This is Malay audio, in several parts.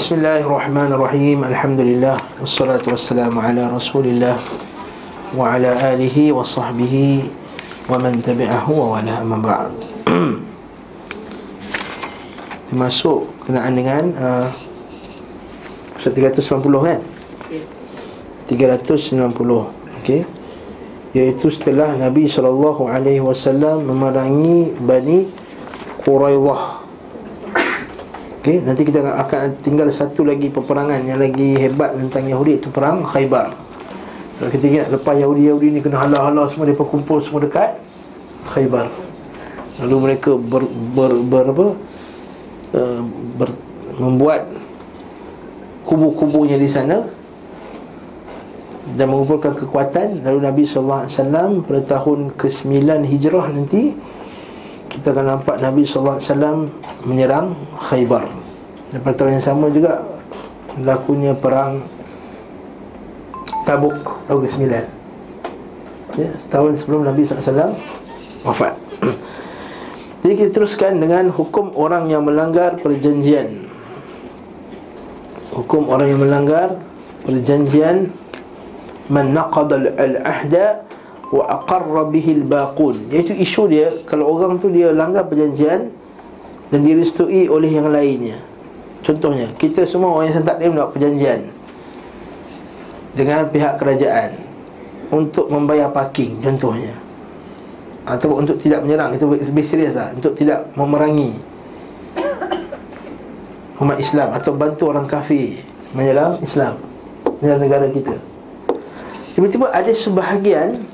Bismillahirrahmanirrahim. Alhamdulillah. Wassalatu wassalamu ala rasulillah Wa ala alihi wa sahbihi Wa man tabi'ahu wa wala amma ba'd. Masuk kenaan dengan uh, 390 kan? Ya. 390 Okay Iaitu setelah Nabi SAW memerangi Bani Quraidah Okey, nanti kita akan tinggal satu lagi peperangan yang lagi hebat tentang Yahudi itu perang Khaybar. Kalau kita ingat lepas Yahudi-Yahudi ni kena halau-halau semua mereka kumpul semua dekat Khaybar. Lalu mereka ber, ber, ber apa? Uh, ber, membuat kubu-kubunya di sana dan mengumpulkan kekuatan lalu Nabi sallallahu alaihi wasallam pada tahun ke-9 Hijrah nanti kita akan nampak Nabi SAW menyerang Khaybar dan tahun yang sama juga berlakunya perang Tabuk tahun ke-9 ya, setahun sebelum Nabi SAW wafat. Jadi kita teruskan dengan hukum orang yang melanggar perjanjian. Hukum orang yang melanggar perjanjian man naqada al-ahda wa aqarra bihi al-baqun. Iaitu isu dia kalau orang tu dia langgar perjanjian dan direstui oleh yang lainnya contohnya kita semua orang yang taklim nak perjanjian dengan pihak kerajaan untuk membayar parking contohnya. Atau untuk tidak menyerang itu lebih serius lah untuk tidak memerangi umat Islam atau bantu orang kafir menyerang Islam menyerang negara kita. Tiba-tiba ada sebahagian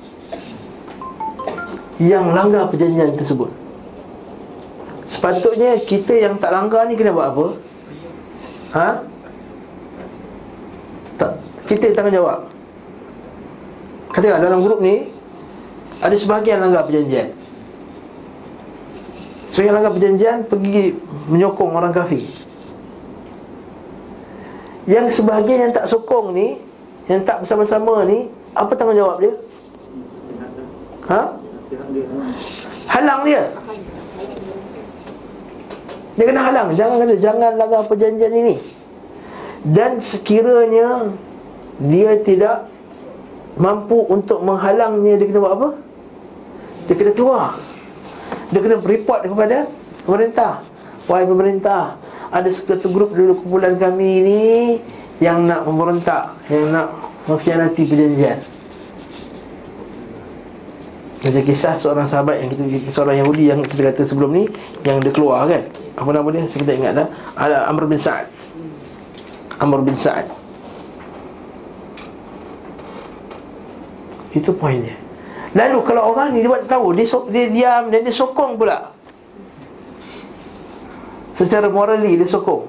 yang langgar perjanjian tersebut. Sepatutnya kita yang tak langgar ni kena buat apa? Ha? Tak, kita yang tanggungjawab. Katakan dalam grup ni Ada sebahagian langgar perjanjian. Sebahagian langgar perjanjian Pergi menyokong orang kafir. Yang sebahagian yang tak sokong ni Yang tak bersama-sama ni Apa tanggungjawab dia? Ha? Halang dia Dia kena halang. Jangan kata Jangan langgar perjanjian ini. Dan sekiranya Dia tidak Mampu untuk menghalangnya Dia kena buat apa? Dia kena keluar Dia kena report kepada Pemerintah. Wahai pemerintah Ada satu grup dulu kumpulan kami ini Yang nak memberontak Yang nak mengkhianati perjanjian. Macam kisah seorang sahabat yang kita seorang Yahudi yang kita kata sebelum ni yang dia keluar kan. Apa nama dia? Saya kita ingat dah. Ada Amr bin Sa'ad. Amr bin Sa'ad. Itu poinnya. Lalu kalau orang ni dia tahu dia, so, dia diam dan dia sokong pula. Secara morally dia sokong.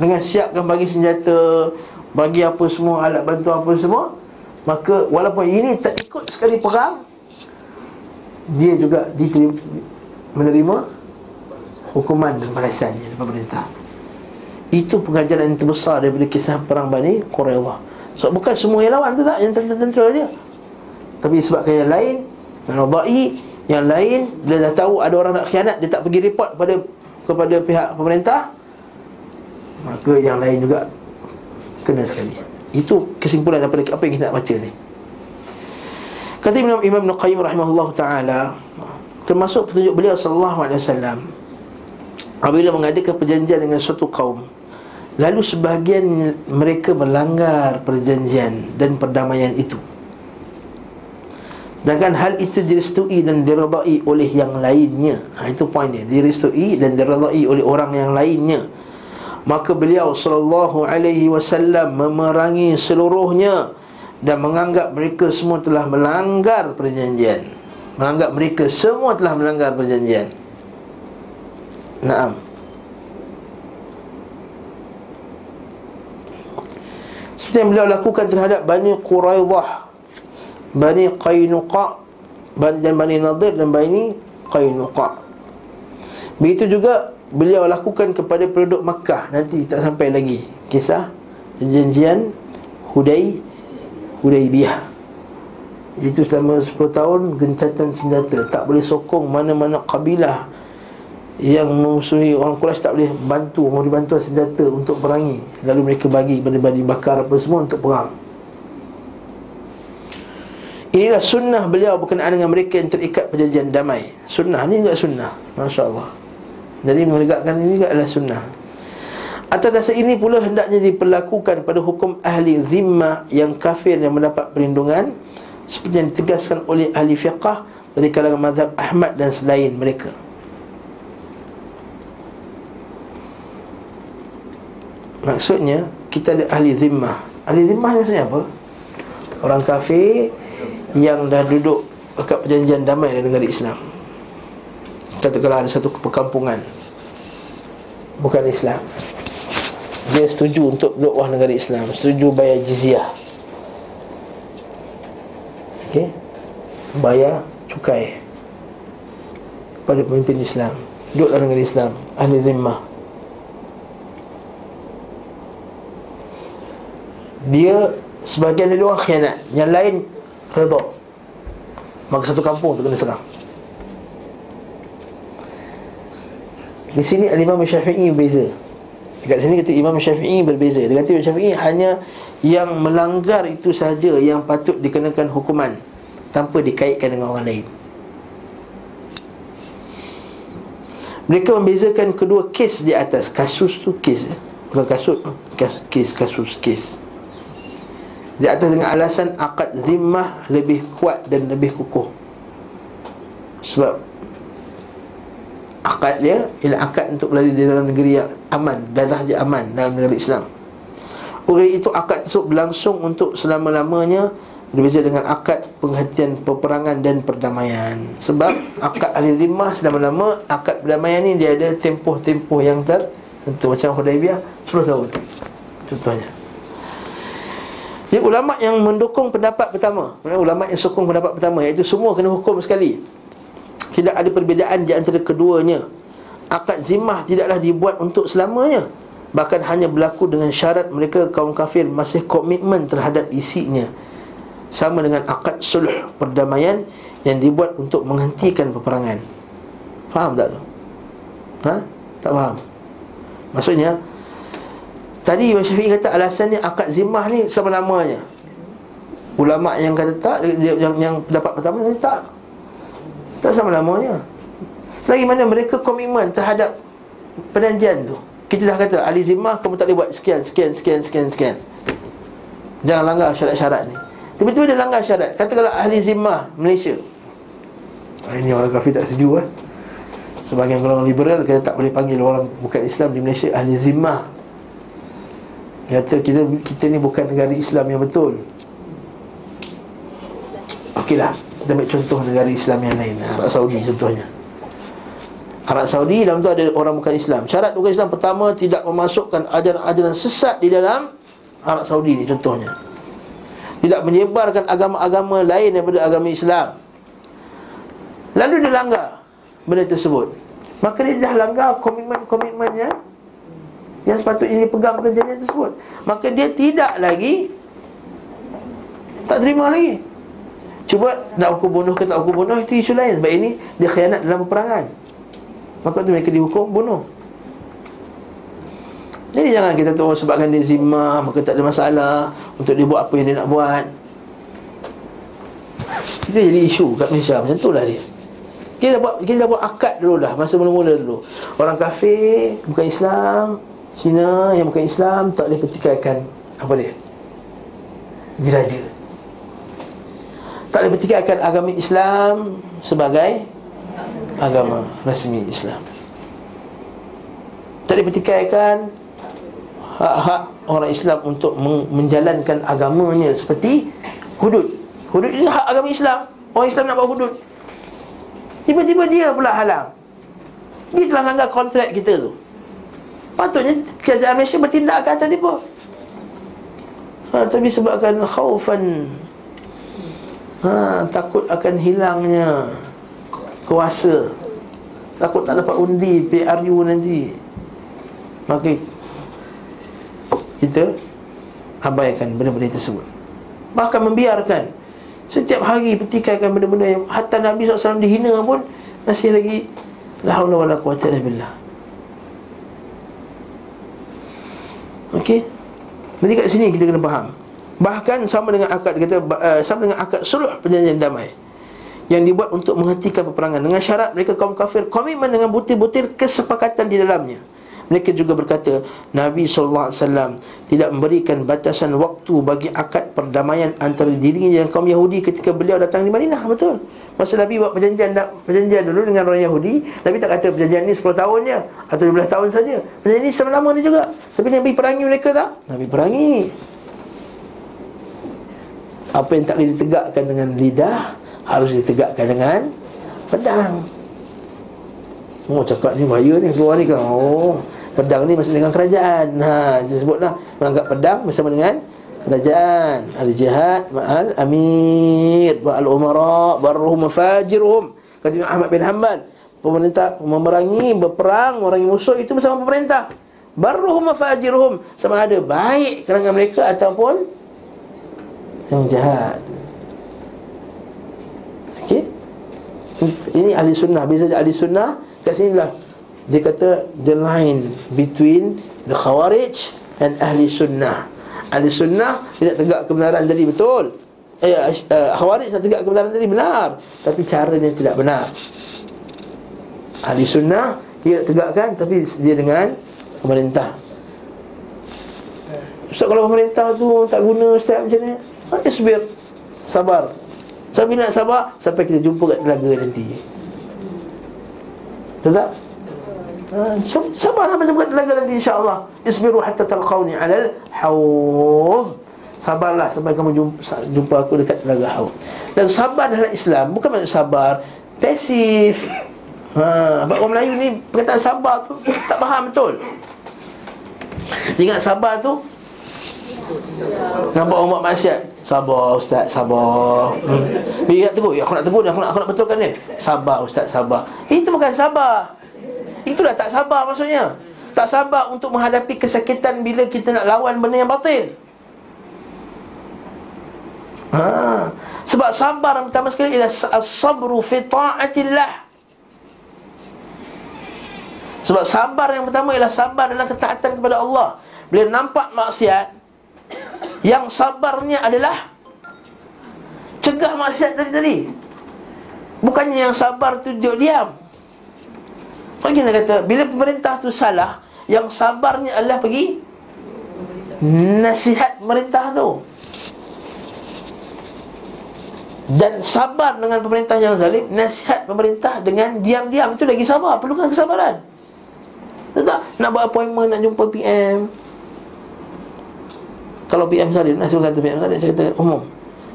Dengan siapkan bagi senjata, bagi apa semua alat bantu apa semua, maka walaupun ini tak ikut sekali perang, dia juga diterima, menerima hukuman dan balasannya daripada pemerintah. Itu pengajaran yang terbesar daripada kisah perang Bani Quraidah. So bukan semua yang lawan tu tak yang tentera-tentera dia. Tapi sebab yang lain, menodai yang lain dia dah tahu ada orang nak khianat dia tak pergi report kepada kepada pihak pemerintah maka yang lain juga kena sekali. Itu kesimpulan daripada apa yang kita nak baca ni. Kata Imam Nuqayyim rahimahullah taala termasuk petunjuk beliau sallallahu alaihi wasallam apabila mengadakan perjanjian dengan suatu kaum lalu sebahagian mereka melanggar perjanjian dan perdamaian itu. Sedangkan hal itu direstui dan diredai oleh yang lainnya. Ha, itu poin dia. Direstui dan diredai oleh orang yang lainnya. Maka beliau sallallahu alaihi wasallam memerangi seluruhnya dan menganggap mereka semua telah melanggar perjanjian. Menganggap mereka semua telah melanggar perjanjian Naam. Seperti yang beliau lakukan terhadap Bani Quraidah Bani Qainuqa Dan Bani Nadir dan Bani Qainuqa. Begitu juga beliau lakukan kepada penduduk Makkah. Nanti tak sampai lagi Kisah perjanjian Hudai Hudaibiyah Itu selama 10 tahun gencatan senjata. Tak boleh sokong mana-mana kabilah yang memusuhi orang Quraisy tak boleh bantu mau dibantu senjata untuk perangi. Lalu mereka bagi benda-benda bakar apa semua untuk perang. Inilah sunnah beliau berkenaan dengan mereka yang terikat perjanjian damai. Sunnah ni juga sunnah Masya Allah Jadi menegakkan ini juga adalah sunnah. Atas dasar ini pula hendaknya diperlakukan pada hukum ahli zimmah yang kafir yang mendapat perlindungan Seperti yang ditegaskan oleh ahli fiqah Dari kalangan mazhab Ahmad dan selain mereka Maksudnya kita ada ahli zimmah. Ahli zimmah ni maksudnya apa? Orang kafir yang dah duduk dekat perjanjian damai dengan negara Islam. Katakanlah ada satu perkampungan. Bukan Islam. Dia setuju untuk duduk wah negara Islam. Setuju bayar jizyah. Okey? Bayar cukai Pada pemimpin Islam. Duduk dalam negara Islam. Ahli zimmah Dia Sebagian dari orang khianat Yang lain redha. Maka satu kampung tu kena serang di sini Imam Syafi'i berbeza dekat sini kata Imam Syafi'i berbeza. Dia kata Imam Syafi'i hanya yang melanggar itu saja yang patut dikenakan hukuman tanpa dikaitkan dengan orang lain. Mereka membezakan kedua kes di atas. Kasus tu kes eh? bukan kasut kes kasus kes di atas dengan alasan akad zimmah lebih kuat dan lebih kukuh. Sebab Akad dia ialah akad untuk berada di dalam negeri yang aman Darah dia aman dalam negeri Islam. Oleh itu akad tersebut berlangsung untuk selama-lamanya Berbeza dengan akad penghentian peperangan dan perdamaian. Sebab akad ahli zimmah selama-lama Akad perdamaian ni dia ada tempoh-tempoh yang tertentu Macam Hudaibiyah 10 tahun Contohnya jadi ulama yang mendukung pendapat pertama, ulama yang sokong pendapat pertama iaitu semua kena hukum sekali. Tidak ada perbezaan di antara keduanya. Akad zimah tidaklah dibuat untuk selamanya. Bahkan hanya berlaku dengan syarat mereka kaum kafir masih komitmen terhadap isinya. Sama dengan akad sulh perdamaian yang dibuat untuk menghentikan peperangan. Faham tak tu? Ha? Tak faham. Maksudnya Tadi Imam Syafi'i kata alasannya akad zimah ni sama namanya. Ulama yang kata tak yang yang pendapat pertama kata tak. Tak sama namanya. Selagi mana mereka komitmen terhadap perjanjian tu. Kita dah kata ahli zimah kamu tak boleh buat sekian sekian sekian sekian sekian. Jangan langgar syarat-syarat ni. Tiba-tiba dia langgar syarat. Kata kalau ahli zimah Malaysia. Ah, ini orang kafir tak setuju eh. Sebagian golongan liberal kata tak boleh panggil orang bukan Islam di Malaysia ahli zimah Kata kita kita ni bukan negara Islam yang betul. Okeylah Kita ambil contoh negara Islam yang lain Arab Saudi contohnya. Arab Saudi dalam tu ada orang bukan Islam. Syarat bukan Islam pertama Tidak memasukkan ajaran-ajaran sesat di dalam Arab Saudi ni contohnya. Tidak menyebarkan agama-agama lain daripada agama Islam. Lalu dia langgar Benda tersebut. Maka dia dah langgar komitmen-komitmennya sepatutnya dia pegang perjanjian tersebut. Maka dia tidak lagi tak terima lagi. Cuba nak hukum bunuh ke tak hukum bunuh itu isu lain. Sebab ini dia khianat dalam peperangan. Maka tu mereka dihukum bunuh. Jadi jangan kita tahu sebabkan dia zimah maka tak ada masalah untuk dia buat apa yang dia nak buat. Kita jadi isu kat Malaysia. Macam tu lah dia. Kita dah buat, kita dah buat akad dulu dah Masa mula-mula dulu. Orang kafir Bukan Islam Cina yang bukan Islam tak boleh pertikaikan apa dia? Diraja. Tak boleh pertikaikan agama Islam sebagai agama rasmi Islam. Tak boleh pertikaikan hak-hak orang Islam untuk menjalankan agamanya seperti hudud. Hudud ini hak agama Islam. Orang Islam nak buat hudud. Tiba-tiba dia pula halang. Dia telah langgar kontrak kita tu. Patutnya kerajaan Malaysia bertindak ke atas dia pun. Ha, Tapi sebabkan khaufan. Ha, Takut akan hilangnya Kuasa. Takut tak dapat undi PRU nanti. Maka Kita Abaikan benda-benda tersebut. Bahkan membiarkan. Setiap hari pertikaikan benda-benda yang Hatta Nabi SAW dihina pun Masih lagi La haula wala quwwata illa billah. Okey. Jadi kat sini kita kena faham. Bahkan sama dengan akad kata uh, sama dengan akad sulh perjanjian damai yang dibuat untuk menghentikan peperangan dengan syarat mereka kaum kafir komitmen dengan butir-butir kesepakatan di dalamnya. Mereka juga berkata Nabi SAW tidak memberikan batasan waktu bagi akad perdamaian antara dirinya dan kaum Yahudi ketika beliau datang di Madinah. Betul. Masa Nabi buat perjanjian perjanjian dulu dengan orang Yahudi, Nabi tak kata perjanjian ni 10 tahun je atau 12 tahun saja. Perjanjian ni selama lama ni juga. Tapi Nabi perangi mereka tak? Nabi perangi. Apa yang tak boleh ditegakkan dengan lidah harus ditegakkan dengan pedang. Semua cakap ni bahaya ni keluar ni kan. Oh, Pedang ni masih dengan kerajaan ha, Dia sebutlah Menganggap pedang bersama dengan kerajaan Al-Jihad Ma'al Amir Al-Umara Barruhum Fajiruhum Kata Ahmad bin Hanbal Pemerintah memerangi, berperang, memerangi musuh Itu bersama pemerintah. Barruhum Fajiruhum Sama ada baik kerana mereka Ataupun Yang jahat. Okey? Ini ahli sunnah. Bisa ahli sunnah Kat sini lah. Dia kata the line between the khawarij and ahli sunnah ahli sunnah tidak tegak kebenaran tadi betul. Eh, uh, khawarij tak tegak kebenaran tadi benar. Tapi caranya tidak benar. Ahli sunnah dia tegakkan tapi dia dengan pemerintah. Ustaz kalau pemerintah tu tak guna Ustaz macam ni Macam sebir Sabar. Sampai nak sabar Sampai kita jumpa kat telaga nanti. Betul tak? Ha, sabar sampai jumpa telaga nanti insya-Allah. Isbiru hatta talqauni 'alal haud. Sabarlah sampai kamu jumpa, jumpa aku dekat telaga haud. Dan sabar dalam Islam bukan maksud sabar pasif. Ha, orang Melayu ni perkataan sabar tu tak faham betul. Ingat sabar tu Nampak orang buat maksiat Sabar ustaz, sabar hmm. Nak tegur, ya, aku nak tegur aku nak, aku nak betulkan dia Sabar ustaz, sabar Itu bukan sabar Itulah tak sabar maksudnya. Tak sabar untuk menghadapi kesakitan Bila kita nak lawan benda yang batil. Ha. Sebab sabar pertama sekali Ialah sabru fi ta'atillah. Sebab sabar yang pertama Ialah sabar dalam ketaatan kepada Allah. Bila nampak maksiat Yang sabarnya adalah Cegah maksiat tadi-tadi. Bukannya yang sabar tu diam Lagi dia kata Bila pemerintah tu salah Yang sabarnya adalah pergi Nasihat pemerintah tu. Dan sabar dengan pemerintah yang zalim Nasihat pemerintah dengan diam-diam. Itu lagi sabar, perlukan kesabaran. Tak? Nak buat appointment, nak jumpa PM Kalau PM zalim, nak kata PM zalim Saya kata umum.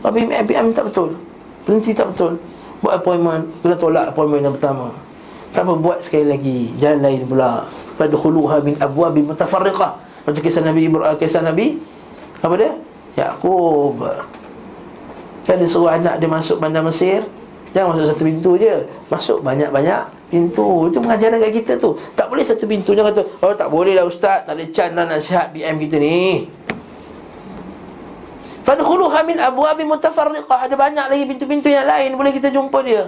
Kalau PM, PM tak betul. Berhenti tak betul. Buat appointment, kena tolak appointment yang pertama apa buat sekali lagi. Jalan lain pula. Fadkhuluha min abwabi mutafarriqah. Macam kisah Nabi Ibrahim Kisah Nabi Apa dia? Yaqub. Kan dia suruh anak dia masuk bandar Mesir Jangan masuk satu pintu je. Masuk banyak-banyak pintu. Itu pengajaran kat kita tu. Tak boleh satu pintu. Jangan kata Oh tak boleh lah ustaz. Tak ada can lah nasihat BM kita ni. Fadkhuluha min abwabi mutafarriqah. Ada banyak lagi pintu-pintu yang lain. Boleh kita jumpa dia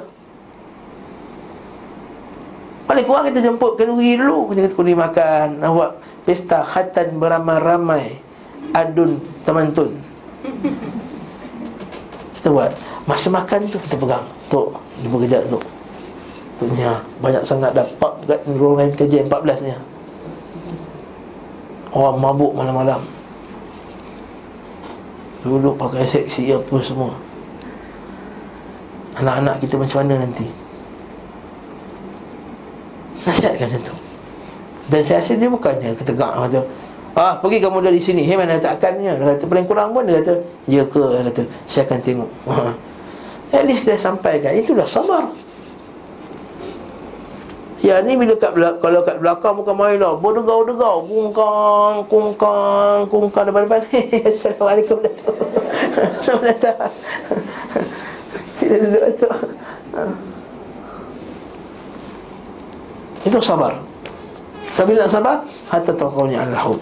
Paling kurang kita jemput kenduri dulu. Kita kenduri makan Nak buat pesta khatan beramai-ramai Adun temantun Kita buat. Masa makan tu kita pegang Tok, jumpa kejap tu Toknya banyak sangat dapat Kat ruangan kerja 14 ni. Orang mabuk malam-malam. Duduk pakai seksi apa semua. Anak-anak kita macam mana nanti Nasihatkan dia tu Dan saya rasa dia bukannya ketegak kata Ah, pergi kamu dari sini. Hei, mana takkannya? Dia kata, paling kurang pun dia kata, ya ke? Dia kata, saya akan tengok. At least kita sampaikan. Itulah sabar. Ya, ni bila kat belakang, kalau kat belakang bukan main lah. Berdegau-degau. Kungkang, kungkang, kungkang depan-depan. Assalamualaikum, Datuk. Selamat datang. Tidak duduk. Itu sabar. Tapi nak sabar Hatta taqawnya al-hud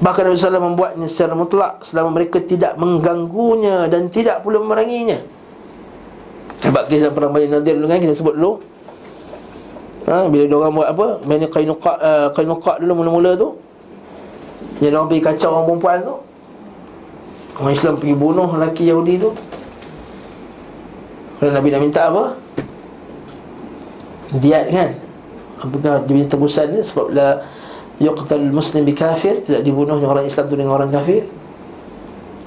Bahkan Nabi SAW membuatnya secara mutlak Selama mereka tidak mengganggunya Dan tidak pula memeranginya. Sebab kisah perang Bani Nadir dulu kan Kita sebut dulu. Ha, Bila orang buat apa? Bani Qainuqa uh, Qainuqa dulu mula-mula tu. Jadi orang pergi kacau orang perempuan tu. Orang Islam pergi bunuh lelaki Yahudi tu. Kalau Nabi nak minta apa Diat kan? Apakah dia tebusan dia? Sebab la Yuqtal muslim bi kafir Tidak dibunuh orang Islam tu dengan orang kafir.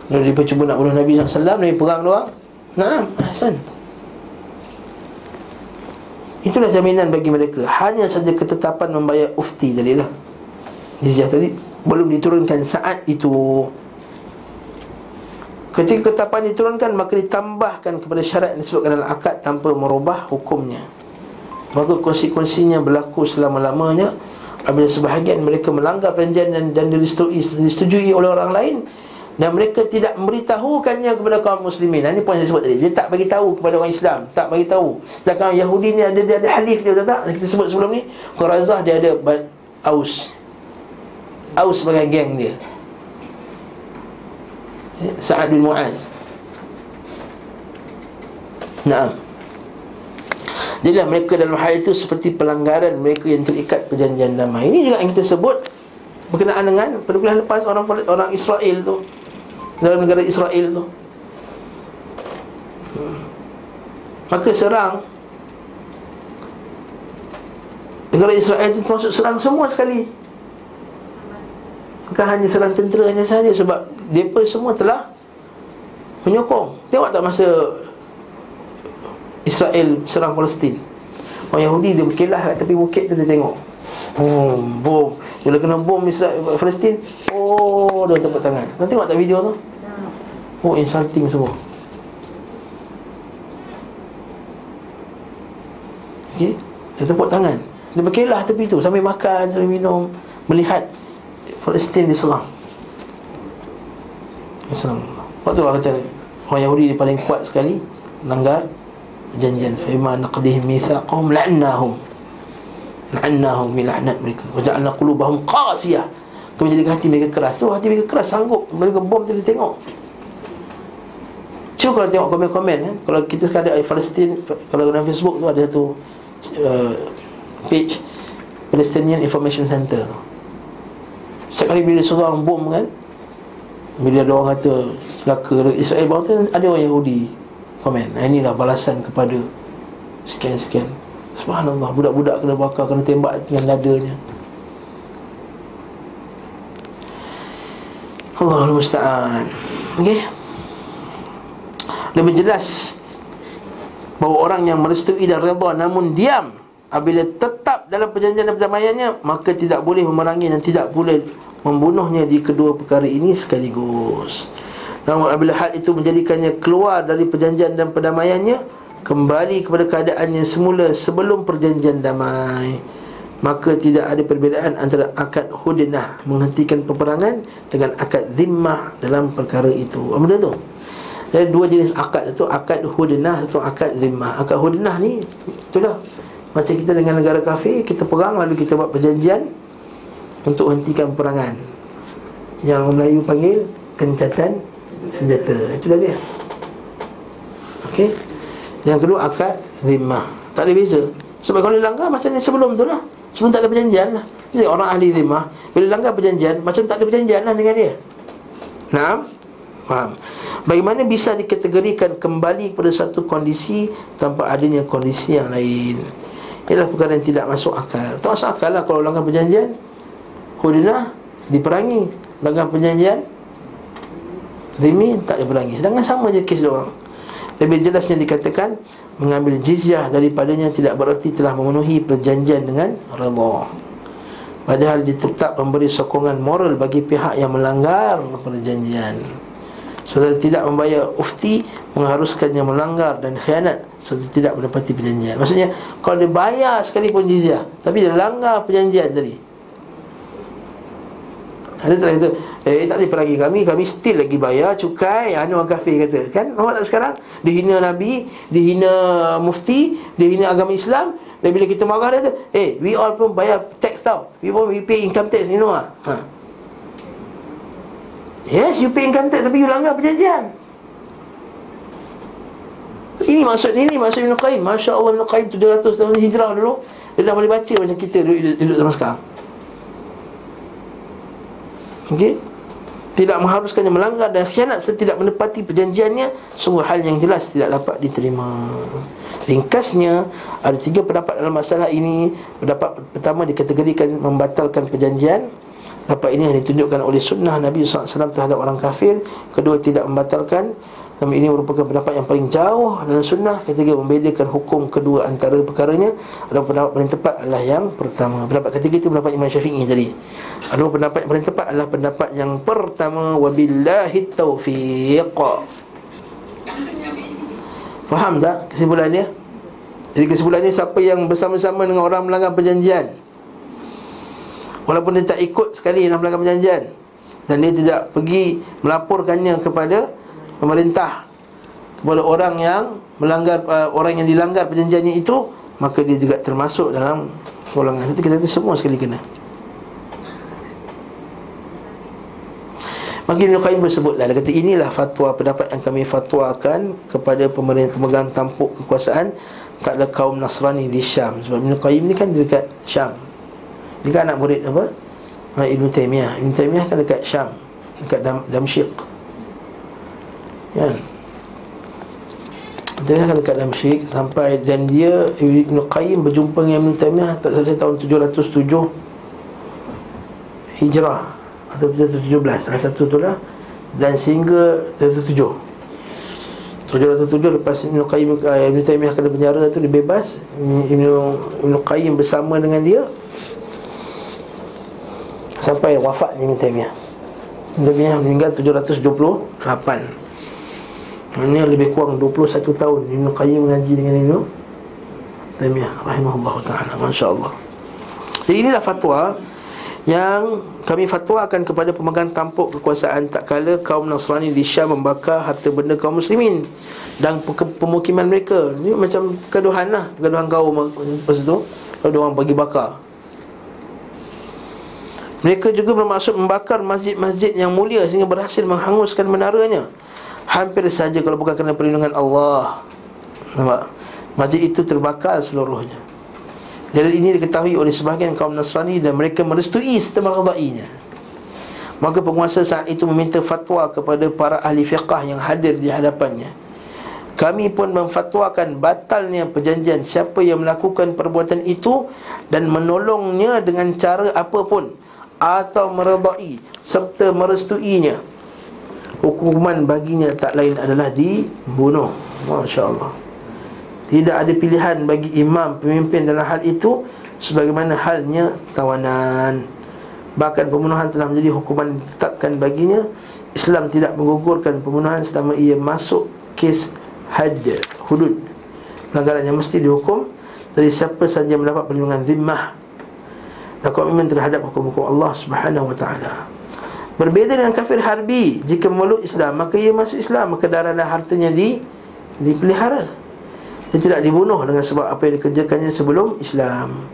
Lalu dia cuba nak bunuh Nabi SAW Nabi perang doang. Nah, Hasan Itulah jaminan bagi mereka. Hanya saja ketetapan membayar ufti tadi lah. Jizyah tadi. Belum diturunkan saat itu. Ketika ketetapan diturunkan Maka ditambahkan kepada syarat yang disebutkan dalam akad Tanpa merubah hukumnya Maka konsekuensinya berlaku selama-lamanya Apabila sebahagian mereka melanggar perjanjian dan, disetujui, disetujui oleh orang lain dan mereka tidak memberitahukannya kepada kaum muslimin. Ini poin saya sebut tadi. Dia tak bagi tahu kepada orang Islam, tak bagi tahu. Sedangkan Yahudi ni ada dia ada halif dia tak? Kita sebut sebelum ni, Qurazah dia ada Aus. Aus sebagai geng dia. Sa'ad bin Mu'az. Naam. Jadilah mereka dalam hal itu seperti pelanggaran mereka yang terikat perjanjian damai. Ini juga yang kita sebut berkenaan dengan pada lepas orang orang Israel tu. Dalam negara Israel tu. Maka serang. Negara Israel itu termasuk serang semua sekali. Bukan hanya serang tenteranya saja sebab mereka semua telah menyokong. Tengok tak masa Israel serang Palestin. Orang Yahudi dia berkelah kat tepi bukit tu dia tengok. Boom boom. Bila kena bom Israel Palestin oh dia tepuk tangan. Nanti tengok tak video tu? Oh insulting semua. Okey Dia tepuk tangan. Dia berkelah tepi tu Sambil makan Sambil minum Melihat Palestin diserang. Assalamualaikum Waktu Allah kata Orang Yahudi dia paling kuat sekali Langgar Janjian Fima naqdihim mithaqahum La'annahum. La'annahum Mila'nat mereka. Waja'alna qulubahum qasiyah. Kau menjadikan hati mereka keras. Tu hati mereka keras Sanggup. Mereka bom tu dia tengok. Cuba kalau tengok komen-komen eh? Kalau kita sekarang ada Palestin Kalau dalam Facebook tu ada satu uh, Page Palestinian Information Center tu. Setiap kali bila seorang bom kan Bila ada orang kata Selaka Israel bawah tu Ada orang Yahudi Komen. Nah, Inilah balasan kepada Sekian-sekian. Subhanallah Budak-budak kena bakar Kena tembak dengan dadanya Allahul Musta'an. Okay lebih jelas bahawa orang yang merestui dan redha namun diam apabila tetap dalam perjanjian dan perdamaiannya maka tidak boleh memerangi dan tidak boleh membunuhnya di kedua perkara ini sekaligus. Namun apabila hal itu menjadikannya keluar dari perjanjian dan perdamaiannya kembali kepada keadaan yang semula sebelum perjanjian damai maka tidak ada perbezaan antara akad hudnah menghentikan peperangan dengan akad zimmah dalam perkara itu. Apa benda tu? Ada dua jenis akad itu Akad hudnah atau akad zimmah Akad hudnah ni Itulah Macam kita dengan negara kafir Kita perang lalu kita buat perjanjian Untuk hentikan perangan Yang Melayu panggil Kencatan senjata Itulah dia Okey Yang kedua akad zimmah Tak ada beza Sebab kalau langgar macam ni sebelum tu lah Sebelum tak ada perjanjian lah Jadi orang ahli zimmah Bila langgar perjanjian Macam tak ada perjanjian lah dengan dia Nah Faham? Bagaimana bisa dikategorikan kembali kepada satu kondisi tanpa adanya kondisi yang lain? Ialah perkara yang tidak masuk akal. Tak masuk akal lah kalau langgar perjanjian. Hudinah diperangi. Langgar perjanjian. Rimi tak diperangi. Sedangkan sama je kes orang. Lebih jelasnya dikatakan mengambil jizyah daripadanya tidak berarti telah memenuhi perjanjian dengan redha. Padahal dia tetap memberi sokongan moral bagi pihak yang melanggar perjanjian. Sebenarnya tidak membayar ufti Mengharuskannya melanggar dan khianat Serta tidak menepati perjanjian Maksudnya Kalau dia bayar sekalipun jizyah Tapi dia langgar perjanjian tadi Ada tak kata Eh tak boleh peragi kami Kami still lagi bayar cukai Anu orang kafir kata Kan nampak tak sekarang Dihina Nabi Dihina mufti Dihina agama Islam Dan bila kita marah dia kata Eh we all pun bayar tax tau We pun we pay income tax you know lah ha. Yes, you pay income tax tapi you langgar perjanjian. Ini maksud ini maksud Ibn Qayyim. Masya Allah Ibn Qayyim 700 tahun hijrah dulu. Dia dah boleh baca macam kita duduk, duduk zaman sekarang Okey tidak mengharuskannya melanggar dan khianat serta tidak menepati perjanjiannya sungguh hal yang jelas tidak dapat diterima. Ringkasnya ada tiga pendapat dalam masalah ini. Pendapat pertama dikategorikan membatalkan perjanjian. Dapat ini yang ditunjukkan oleh sunnah Nabi SAW terhadap orang kafir. Kedua tidak membatalkan Namun ini merupakan pendapat yang paling jauh dalam sunnah Ketiga membedakan hukum kedua antara perkaranya. Ada pendapat paling tepat adalah yang pertama. Pendapat ketiga itu pendapat Imam Syafi'i tadi. Ada pendapat yang paling tepat adalah pendapat yang pertama Wabillahi taufiq. Faham tak kesimpulannya? Jadi kesimpulannya siapa yang bersama-sama dengan orang melanggar perjanjian Walaupun dia tak ikut sekali dalam pelanggan perjanjian Dan dia tidak pergi melaporkannya kepada pemerintah Kepada orang yang melanggar uh, Orang yang dilanggar perjanjiannya itu Maka dia juga termasuk dalam golongan Itu. Kita kata semua sekali kena. Maka Ibn Qayyim bersebutlah Dia kata inilah fatwa pendapat yang kami fatwakan Kepada pemerintah pemegang tampuk kekuasaan Taklah kaum Nasrani di Syam. Sebab Ibn Qayyim ni kan dekat Syam. Dia kan anak murid apa? Ha, Ibn Taymiyah. Ibn Taymiyah kan dekat Syam Dekat Dam Damsyik Ya. Dia kan dekat Damsyik Sampai dan dia Ibn Qayyim berjumpa dengan Ibn Taymiyah Tak selesai tahun 707 Hijrah Atau 717 Salah satu tu lah. Dan sehingga 707 707 lepas Ibn Qayyim Ibn Taymiyah kena penjara tu dia bebas. Ibn, Ibn Qayyim bersama dengan dia. Sampai wafat Ibn Taymiyah. Ibn Taymiyah meninggal 728 Ini lebih kurang 21 tahun Ibn Qayyim mengaji dengan Ibn Taymiyah Rahimahullah ta'ala Masya Allah Jadi inilah fatwa yang kami fatwakan kepada pemegang tampuk kekuasaan tak kala kaum Nasrani di Syam membakar harta benda kaum muslimin dan pemukiman mereka. Ini macam keduhan lah, keduhan kaum lepas tu kalau orang bagi bakar. Mereka juga bermaksud membakar masjid-masjid yang mulia sehingga berhasil menghanguskan menaranya. Hampir saja kalau bukan kerana perlindungan Allah. Nampak? Masjid itu terbakar seluruhnya. Dan ini diketahui oleh sebahagian kaum Nasrani dan mereka merestui serta meradainya. Maka penguasa saat itu meminta fatwa kepada para ahli fiqah yang hadir di hadapannya. Kami pun memfatwakan batalnya perjanjian siapa yang melakukan perbuatan itu dan menolongnya dengan cara apapun atau meredai serta merestuinya hukuman baginya tak lain adalah dibunuh. masya-Allah. Tidak ada pilihan bagi imam pemimpin dalam hal itu sebagaimana halnya tawanan. Bahkan pembunuhan telah menjadi hukuman ditetapkan baginya. Islam tidak menggugurkan pembunuhan selama ia masuk kes had hudud. Pelanggaran yang mesti dihukum dari siapa saja mendapat perlindungan zimmah. Dan komitmen terhadap hukum-hukum Allah Subhanahu wa taala. Berbeza dengan kafir harbi, jika memeluk Islam maka ia masuk Islam, maka darah dan hartanya di dipelihara. Dia tidak dibunuh dengan sebab apa yang dikerjakannya sebelum Islam.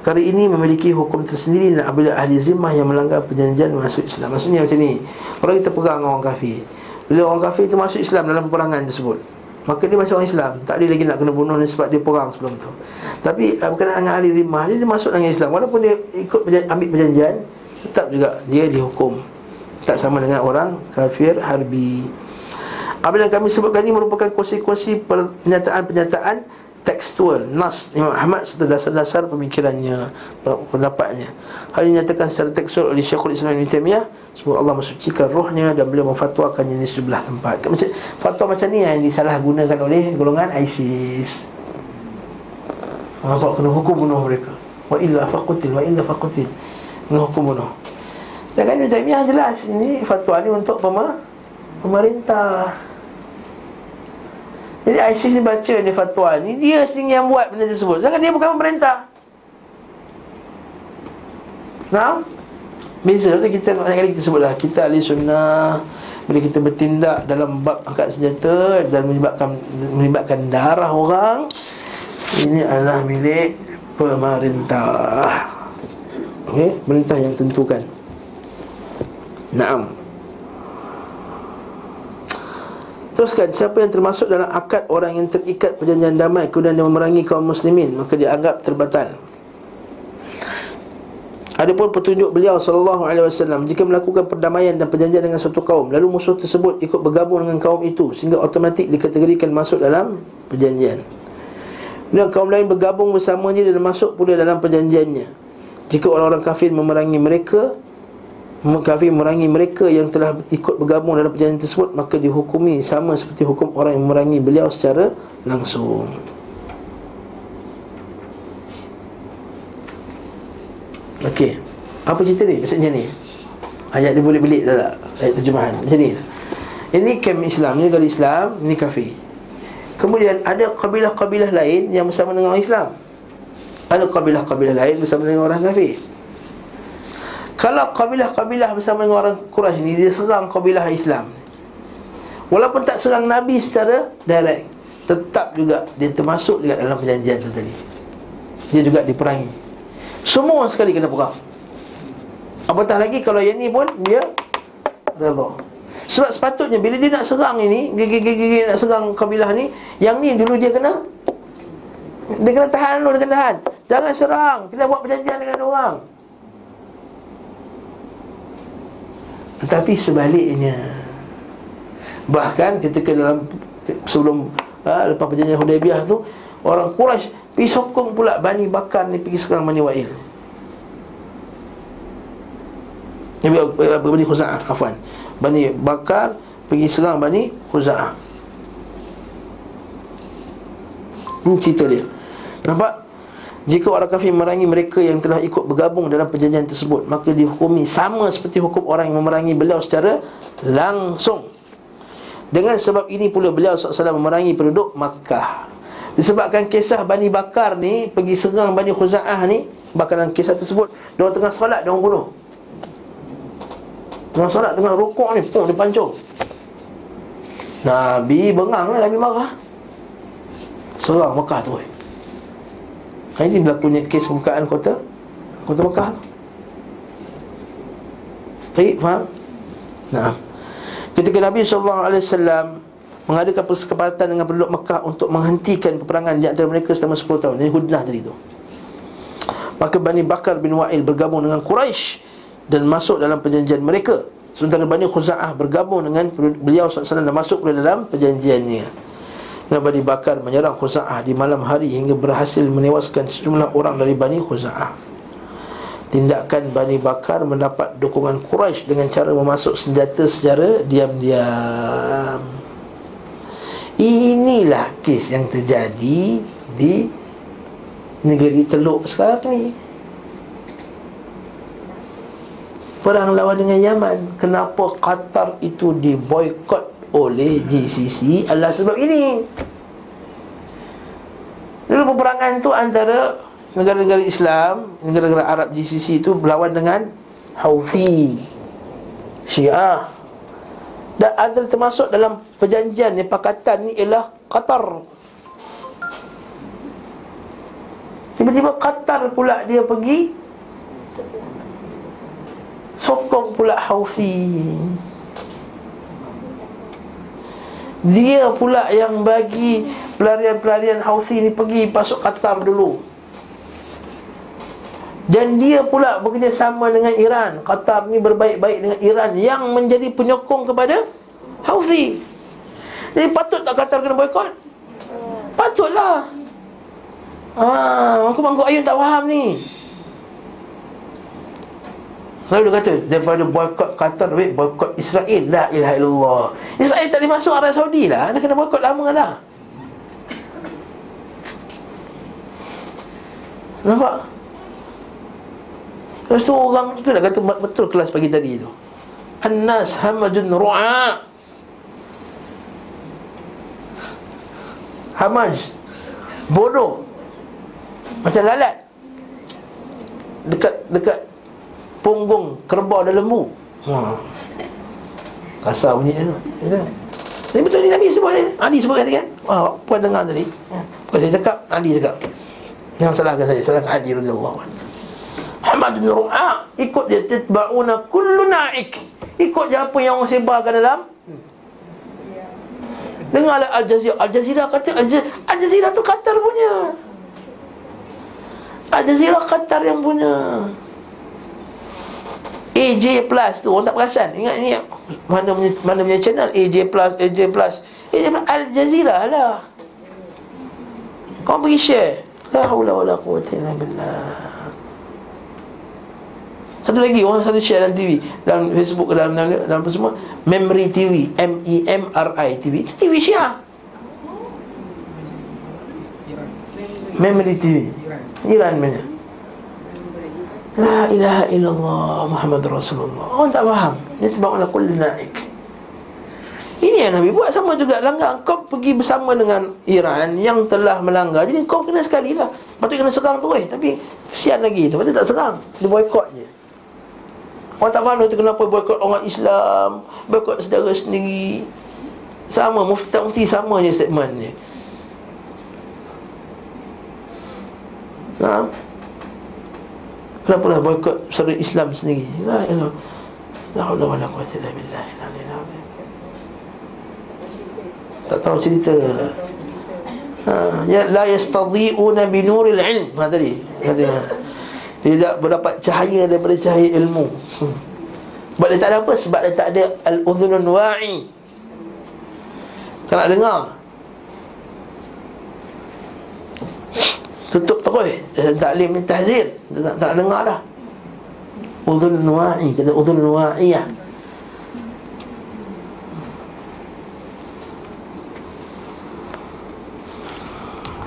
Perkara ini memiliki hukum tersendiri dan apabila ahli zimmah yang melanggar perjanjian masuk Islam. Maksudnya macam ni. Kalau kita pegang orang kafir, bila orang kafir itu masuk Islam dalam peperangan tersebut, Maka dia macam orang Islam Tak ada lagi nak kena bunuh ni sebab dia perang sebelum tu Tapi uh, berkenaan dengan ahli rimah Dia, dia masuk dengan Islam Walaupun dia ikut perjan- ambil perjanjian Tetap juga dia dihukum Tak sama dengan orang kafir harbi. Apa yang kami sebutkan ini merupakan konsekuensi pernyataan-pernyataan tekstual nas Imam Ahmad serta dasar-dasar pemikirannya pendapatnya. Hal ini nyatakan secara tekstual oleh Syekhul Islam Ibn Taimiyah semoga Allah mensucikan rohnya dan beliau memfatwakannya di sebelah tempat. Macam fatwa macam ni yang disalahgunakan oleh golongan ISIS. Allah kena hukum bunuh mereka. Wa illa faqutil wa illa faqutil kena hukum bunuh dan kan Ibn Taimiyah jelas ini fatwa ni untuk pemerintah. Jadi ISIS ni baca ni fatwa ni Dia sendiri yang buat benda tersebut. Jangan dia bukan pemerintah. Nah Beza tu kita banyak kali kita sebutlah Kita ahli sunnah Bila kita bertindak dalam bab angkat senjata Dan menyebabkan menyebabkan darah orang Ini adalah milik pemerintah. Okey, pemerintah yang tentukan Naam Teruskan siapa yang termasuk dalam akad orang yang terikat perjanjian damai kemudian dia memerangi kaum muslimin maka dia anggap terbatal. Adapun petunjuk beliau sallallahu alaihi wasallam jika melakukan perdamaian dan perjanjian dengan suatu kaum lalu musuh tersebut ikut bergabung dengan kaum itu sehingga automatik dikategorikan masuk dalam perjanjian. Dan kaum lain bergabung bersamanya dan masuk pula dalam perjanjiannya. Jika orang-orang kafir memerangi mereka kafir memerangi mereka yang telah ikut bergabung dalam perjanjian tersebut maka dihukumi sama seperti hukum orang yang memerangi beliau secara langsung. Okey. Apa cerita ni? Maksudnya ni. Ayat dia boleh belik tak tak? Ayat terjemahan. Macam ni. Ini kem Islam, ini negara Islam, ini kafir. Kemudian ada kabilah-kabilah lain yang bersama dengan orang Islam. Ada kabilah-kabilah lain bersama dengan orang kafir. Kalau kabilah-kabilah bersama dengan orang Quraisy ni dia serang kabilah Islam. Walaupun tak serang Nabi secara direct, tetap juga dia termasuk juga dalam perjanjian tu tadi. Dia juga diperangi. Semua sekali kena perang Apatah lagi kalau yang ni pun dia Redha Sebab sepatutnya bila dia nak serang ini Gigi-gigi nak serang kabilah ni Yang ni dulu dia kena Dia kena tahan dulu, dia kena tahan Jangan serang, kita buat perjanjian dengan orang Tetapi sebaliknya Bahkan ketika dalam Sebelum ha, Lepas perjanjian Hudaybiyah tu Orang Quraisy Pergi sokong pula Bani Bakar ni pergi serang Bani Wa'il. Bani Khuza'ah Afwan. Bani Bakar pergi serang Bani Khuza'ah. Ini cerita dia. Nampak? Jika orang kafir memerangi mereka yang telah ikut bergabung dalam perjanjian tersebut Maka dihukumi sama seperti hukum orang yang memerangi beliau secara langsung. Dengan sebab ini pula beliau SAW memerangi penduduk Makkah. Disebabkan kisah Bani Bakar ni Pergi serang Bani Khuza'ah ni Bahkan dalam kisah tersebut Dia orang tengah solat, dia orang bunuh. Tengah solat, tengah rukuk ni Pum, dia pancung. Nabi bengang lah, Nabi marah. Serang Mekah tu Hari ni berlakunya kes pembukaan kota Kota Mekah tu Baik, faham? Nah Ketika Nabi SAW mengadakan persepakatan dengan penduduk Mekah untuk menghentikan peperangan di antara mereka selama 10 tahun. Ini hudnah tadi tu. Maka Bani Bakar bin Wa'il bergabung dengan Quraisy dan masuk dalam perjanjian mereka. Sementara Bani Khuza'ah bergabung dengan beliau SAW dan masuk ke dalam perjanjiannya. Dan Bani Bakar menyerang Khuza'ah di malam hari hingga berhasil menewaskan sejumlah orang dari Bani Khuza'ah. Tindakan Bani Bakar mendapat dukungan Quraisy dengan cara memasuk senjata secara diam-diam. Inilah kes yang terjadi di negeri Teluk sekarang ni Perang lawan dengan Yaman Kenapa Qatar itu diboykot oleh GCC adalah sebab ini Dulu peperangan tu antara negara-negara Islam Negara-negara Arab GCC itu berlawan dengan Houthi Syiah dan antara termasuk dalam perjanjian ni pakatan ni ialah Qatar. Tiba-tiba Qatar pula dia pergi sokong pula Houthi. Dia pula yang bagi pelarian-pelarian Houthi ni pergi masuk Qatar dulu. Dan dia pula bekerjasama dengan Iran Qatar ni berbaik-baik dengan Iran Yang menjadi penyokong kepada Houthi Jadi patut tak Qatar kena boykot? Patutlah Haa, aku mangkuk ayun tak faham ni Lalu dia kata Daripada boykot Qatar Lebih boykot Israel. La ilaha illallah. Israel tak boleh masuk Arab Saudi lah. Dia kena boykot lama dah. Nampak? Lepas tu orang tu nak kata betul kelas pagi tadi tu. An-nas hamajun ru'a. Hamaj. Bodoh. Macam lalat. Dekat dekat punggung kerbau dan lembu. Ha. Kasar bunyi ya. Tapi betul ni Nabi sebut Ali sebut kan? Wah, puan dengar tadi. Bukan saya cakap, Ali cakap. Jangan salahkan saya, salahkan Ali radhiyallahu anhu. Hamad bin Ru'a Ikut dia Titba'una kullu na'ik. Ikut je apa yang orang sebarkan dalam. Dengarlah Al Jazeera. Al Jazeera kata Al Jazeera tu Qatar punya. Al Jazeera Qatar yang punya AJ Plus tu orang tak perasan. Ingat ni mana punya, mana punya channel? AJ Plus AJ Plus. AJ Plus Al Jazeera lah. Kau pergi share. La haula wala quwwata illa billah. Satu lagi orang satu share dalam TV dalam Facebook dalam dalam, dalam apa semua? Memory TV M E M R I TV itu TV Syiah Memory TV Iran punya La ilaha illallah Muhammad Rasulullah. Orang tak faham. Ini sebab kulli naik. Ini yang Nabi buat sama juga. Langgar Kau pergi bersama dengan Iran Yang telah melanggar. Jadi kau kena sekali lah. Lepas kena serang tu eh. Tapi kesian lagi. Tu tak serang. Dia boykot je. Orang tak faham tu kenapa boykot orang Islam Boykot saudara sendiri. Sama Mufti tak mufti sama je statement ni Nah, Kenapa lah boykot saudara Islam sendiri? La ilaha La wala quwwata illa billah. Tak tahu cerita. Ha, ya la yastadhi'una bi nuril ilm. Ha tadi. Kata tidak berdapat cahaya daripada cahaya ilmu. Hmm. Sebab dia tak ada apa? Sebab dia tak ada al-udhunun wa'i. Tak nak dengar. Tutup terus Taklim ni tahzir tak, tak nak dengar dah Udhul nuwa'i Kata udhul nuwa'iyah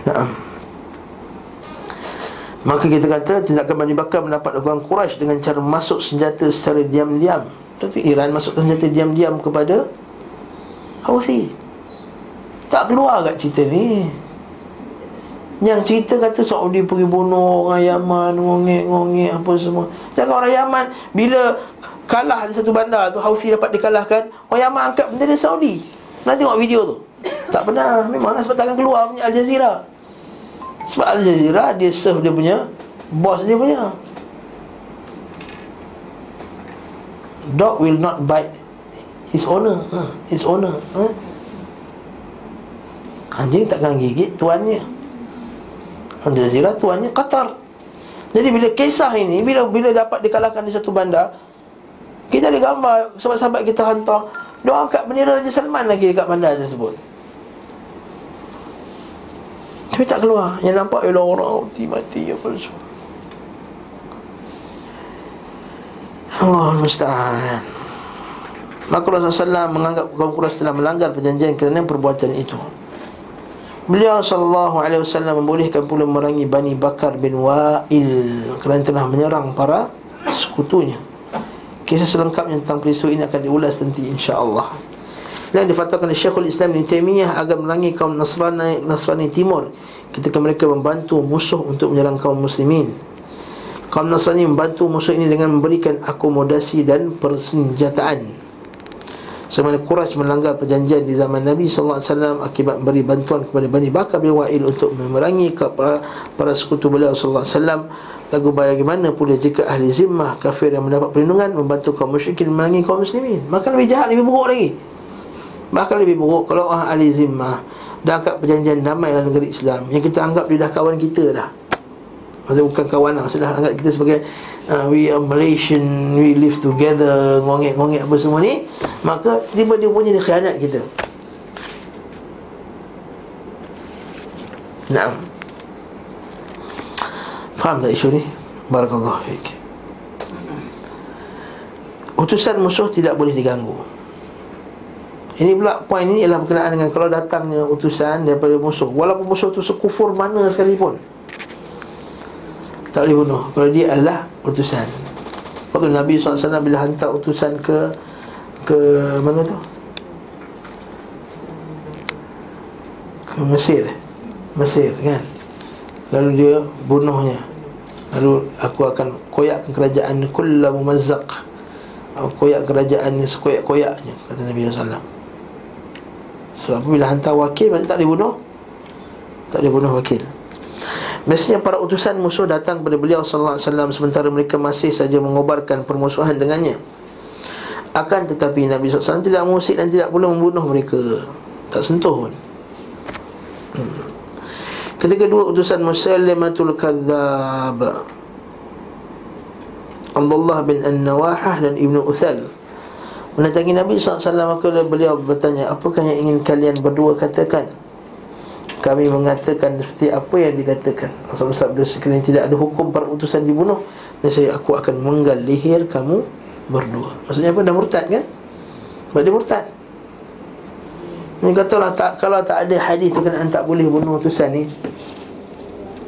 Naam Maka kita kata tindakan Bani Bakar mendapat dukungan Quraisy dengan cara masuk senjata secara diam-diam. Tapi Iran masuk senjata diam-diam kepada Houthi. Tak keluar kat cerita ni. Yang cerita kata Saudi pergi bunuh orang Yaman Ngongek-ngongek apa semua. Jangan orang Yaman Bila kalah di satu bandar tu Houthi dapat dikalahkan Orang Yaman angkat bendera Saudi. Nanti tengok video tu? Tak pernah. Memanglah sebab takkan keluar punya Al Jazeera. Sebab Al Jazeera Dia serve dia punya Bos dia punya. Dog will not bite His owner. Huh? His owner huh? Anjing takkan gigit tuannya Al Jazeera tuannya Qatar. Jadi bila kisah ini Bila bila dapat dikalahkan di satu bandar Kita ada gambar Sahabat-sahabat kita hantar Dia angkat bendera Raja Salman lagi Dekat bandar tersebut. Tapi tak keluar. Yang nampak ialah orang Mati-mati apa semua Allah. Musta'an. Maka Rasulullah SAW menganggap kaum Quraisy telah melanggar perjanjian kerana perbuatan itu. Beliau sallallahu alaihi wasallam membolehkan pula merangi Bani Bakar bin Wa'il kerana telah menyerang para sekutunya. Kisah selengkapnya tentang peristiwa ini akan diulas nanti insya-Allah. Dan difatwakan oleh Syekhul Islam Ibn Taimiyah agar merangi kaum Nasrani Nasrani Timur ketika mereka membantu musuh untuk menyerang kaum muslimin. Kaum Nasrani membantu musuh ini dengan memberikan akomodasi dan persenjataan Semana Quraisy melanggar perjanjian di zaman Nabi SAW akibat beri bantuan kepada Bani Bakar bin Wa'il untuk memerangi para, para sekutu beliau SAW Lagu bagaimana pula jika ahli zimmah kafir yang mendapat perlindungan membantu kaum musyrikin memerangi kaum muslimin? Maka lebih jahat, lebih buruk lagi. Bahkan lebih buruk kalau ahli zimmah Dah angkat perjanjian damai dalam negeri Islam. Yang kita anggap dia dah kawan kita dah Maksudnya bukan kawan lah Maksudnya anggap kita sebagai uh, We are Malaysian We live together Ngongek-ngongek apa semua ni Maka tiba dia punya dia khianat kita. Naam. Faham tak isu ni? Barakallahu fiqh Utusan musuh tidak boleh diganggu. Ini pula poin ini ialah berkenaan dengan kalau datangnya utusan daripada musuh. Walaupun musuh tu sekufur mana sekalipun tak boleh bunuh. Kalau dia adalah utusan. Waktu Nabi SAW bila hantar utusan ke Ke mana tu? Ke Mesir. Mesir kan? Lalu dia bunuhnya. Lalu aku akan koyakkan kerajaan Kulla mumazzaq. Koyak kerajaan ni sekoyak-koyaknya Kata Nabi SAW Sebab bila hantar wakil Maksudnya tak boleh bunuh? Tak boleh bunuh wakil Biasanya para utusan musuh datang kepada beliau sallallahu alaihi wasallam sementara mereka masih saja mengobarkan permusuhan dengannya. Akan tetapi Nabi SAW tidak musik dan tidak pula membunuh mereka Tak sentuh pun hmm. Ketika dua utusan Musalimatul Kadhab Abdullah bin An-Nawahah dan Ibnu Uthal Mendatangi Nabi SAW Maka beliau bertanya Apakah yang ingin kalian berdua katakan Kami mengatakan seperti apa yang dikatakan. Rasulullah sabda sekiranya tidak ada hukum para utusan dibunuh Dan saya aku akan menggal leher kamu berdua. Maksudnya apa? Dah murtad kan? Sebab dia murtad. Ini katalah tak, Kalau tak ada hadis Kenaan tak boleh bunuh utusan ni.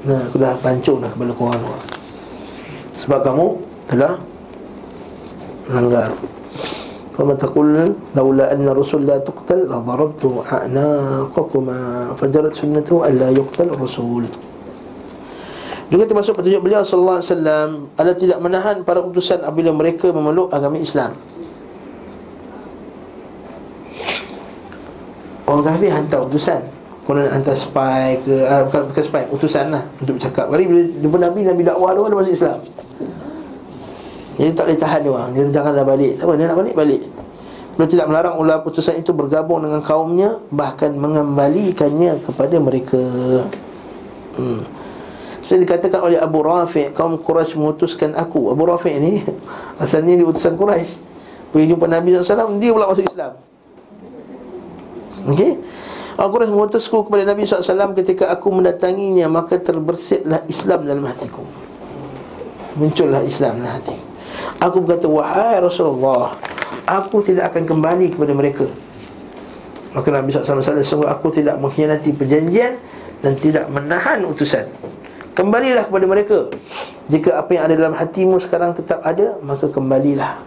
Nah, aku dah pancung dah kepala korang. Sebab kamu telah melanggar فما تقول لولا أن الرسول لا تقتل لضربت أعناقكما فجرت سنته ألا يقتل الرسول juga termasuk petunjuk beliau sallallahu alaihi wasallam adalah tidak menahan para utusan apabila mereka memeluk agama Islam. Orang kafir hantar utusan. Kemudian hantar spy ke uh, bukan, bukan spy, utusan lah untuk bercakap. Kali bila jumpa Nabi, Nabi dakwah dia masuk Islam. Jadi tak boleh tahan dia orang. Dia janganlah balik. Apa dia nak balik? Balik. Beliau tidak melarang ular putusan itu bergabung dengan kaumnya Bahkan mengembalikannya kepada mereka. Hmm. Seperti dikatakan oleh Abu Rafi' Kaum Quraisy mengutuskan aku. Abu Rafi' ini Asalnya di utusan Quraisy. Pergi jumpa Nabi SAW Dia pula masuk Islam. Okey? Aku Quraisy mengutusku kepada Nabi SAW Ketika aku mendatanginya Maka terbersitlah Islam dalam hatiku. Muncullah Islam dalam hatiku Aku berkata Wahai Rasulullah Aku tidak akan kembali kepada mereka. Maka Nabi SAW Sungguh aku tidak mengkhianati perjanjian Dan tidak menahan utusan. Kembalilah kepada mereka. Jika apa yang ada dalam hatimu sekarang tetap ada Maka kembalilah.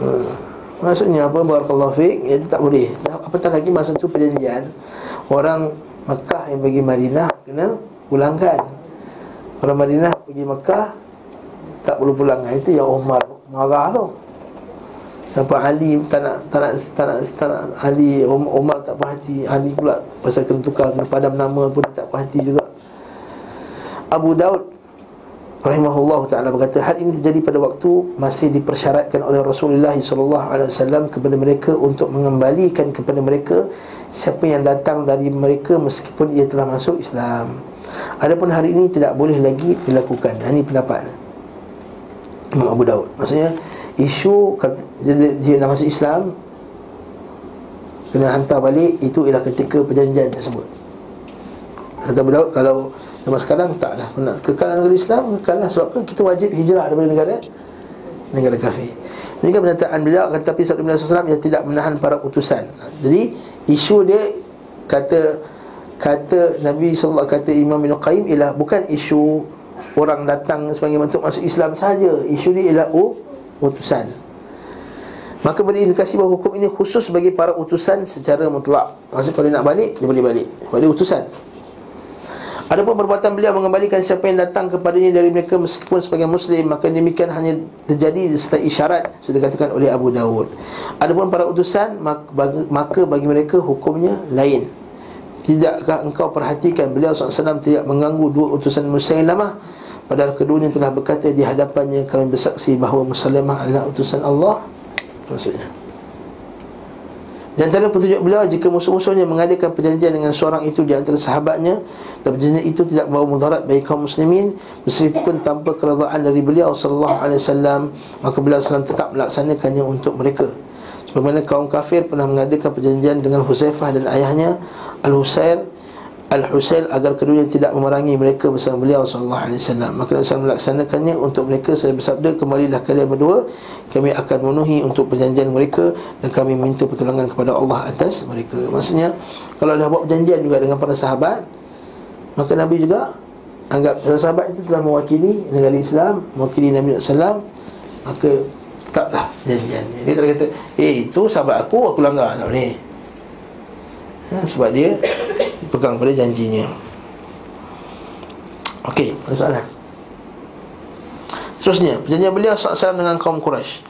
Hmm. Maksudnya apa? Barakallahu fiqh Itu tak boleh. Apatah lagi masa tu perjanjian Orang Mekah yang bagi Madinah Kena pulangkan Orang Madinah pergi Mekah Tak perlu pulang Itu yang Umar marah tu. Sampai Ali tak nak, tak nak, tak nak, tak nak Ali Umar tak perhati Ali pula pasal kena tukar Kena padam nama pun tak perhati juga. Abu Daud Rahimahullah Ta'ala berkata Hal ini terjadi pada waktu Masih dipersyaratkan oleh Rasulullah SAW Kepada mereka untuk mengembalikan kepada mereka Siapa yang datang dari mereka Meskipun ia telah masuk Islam Adapun hari ini tidak boleh lagi dilakukan. Ini pendapat Imam Abu Daud. Maksudnya isu dia, dia nak masuk Islam kena hantar balik itu ialah ketika perjanjian tersebut. Kata Abu Daud kalau zaman sekarang tak dah nak kekal negara Islam kekal lah sebab kita wajib hijrah daripada negara negara kafir. Ini kan pernyataan beliau kata tapi Sallallahu Alaihi Wasallam tidak menahan para utusan. Jadi isu dia kata kata Nabi SAW kata Imam Ibn Qayyim ialah bukan isu orang datang sebagai bentuk masuk Islam saja. Isu dia ialah oh, utusan. Maka beri indikasi bahawa hukum ini khusus bagi para utusan secara mutlak. Maksud kalau dia nak balik dia boleh balik. Dia utusan. Adapun perbuatan beliau mengembalikan siapa yang datang kepadanya dari mereka meskipun sebagai muslim maka demikian hanya terjadi serta isyarat sudah dikatakan oleh Abu Dawud. Adapun para utusan maka bagi mereka hukumnya lain. Tidakkah engkau perhatikan beliau SAW tidak mengganggu dua utusan Musailamah? Padahal keduanya telah berkata di hadapannya kami bersaksi bahawa Musailamah adalah utusan Allah. Maksudnya. Di antara petunjuk beliau jika musuh-musuhnya mengadakan perjanjian dengan seorang itu di antara sahabatnya Dan perjanjian itu tidak membawa mudarat bagi kaum muslimin Meskipun tanpa keradaan dari beliau SAW Maka beliau SAW tetap melaksanakannya untuk mereka Bagaimana kaum kafir pernah mengadakan perjanjian dengan Huzaifah dan ayahnya Al-Husain Al-Husain agar keduanya tidak memerangi mereka bersama beliau wasallam. Maka Rasul melaksanakannya untuk mereka saya bersabda kembalilah kalian berdua kami akan memenuhi untuk perjanjian mereka dan kami minta pertolongan kepada Allah atas mereka. Maksudnya kalau dah buat perjanjian juga dengan para sahabat maka Nabi juga anggap sahabat itu telah mewakili negara Islam, mewakili Nabi sallallahu maka taklah janjian. Dia tak kata, "Eh, itu sahabat aku, aku langgar." Tak boleh. Ha, sebab dia pegang pada janjinya. Okey, ada soalan. Seterusnya, perjanjian beliau SAW dengan kaum Quraisy.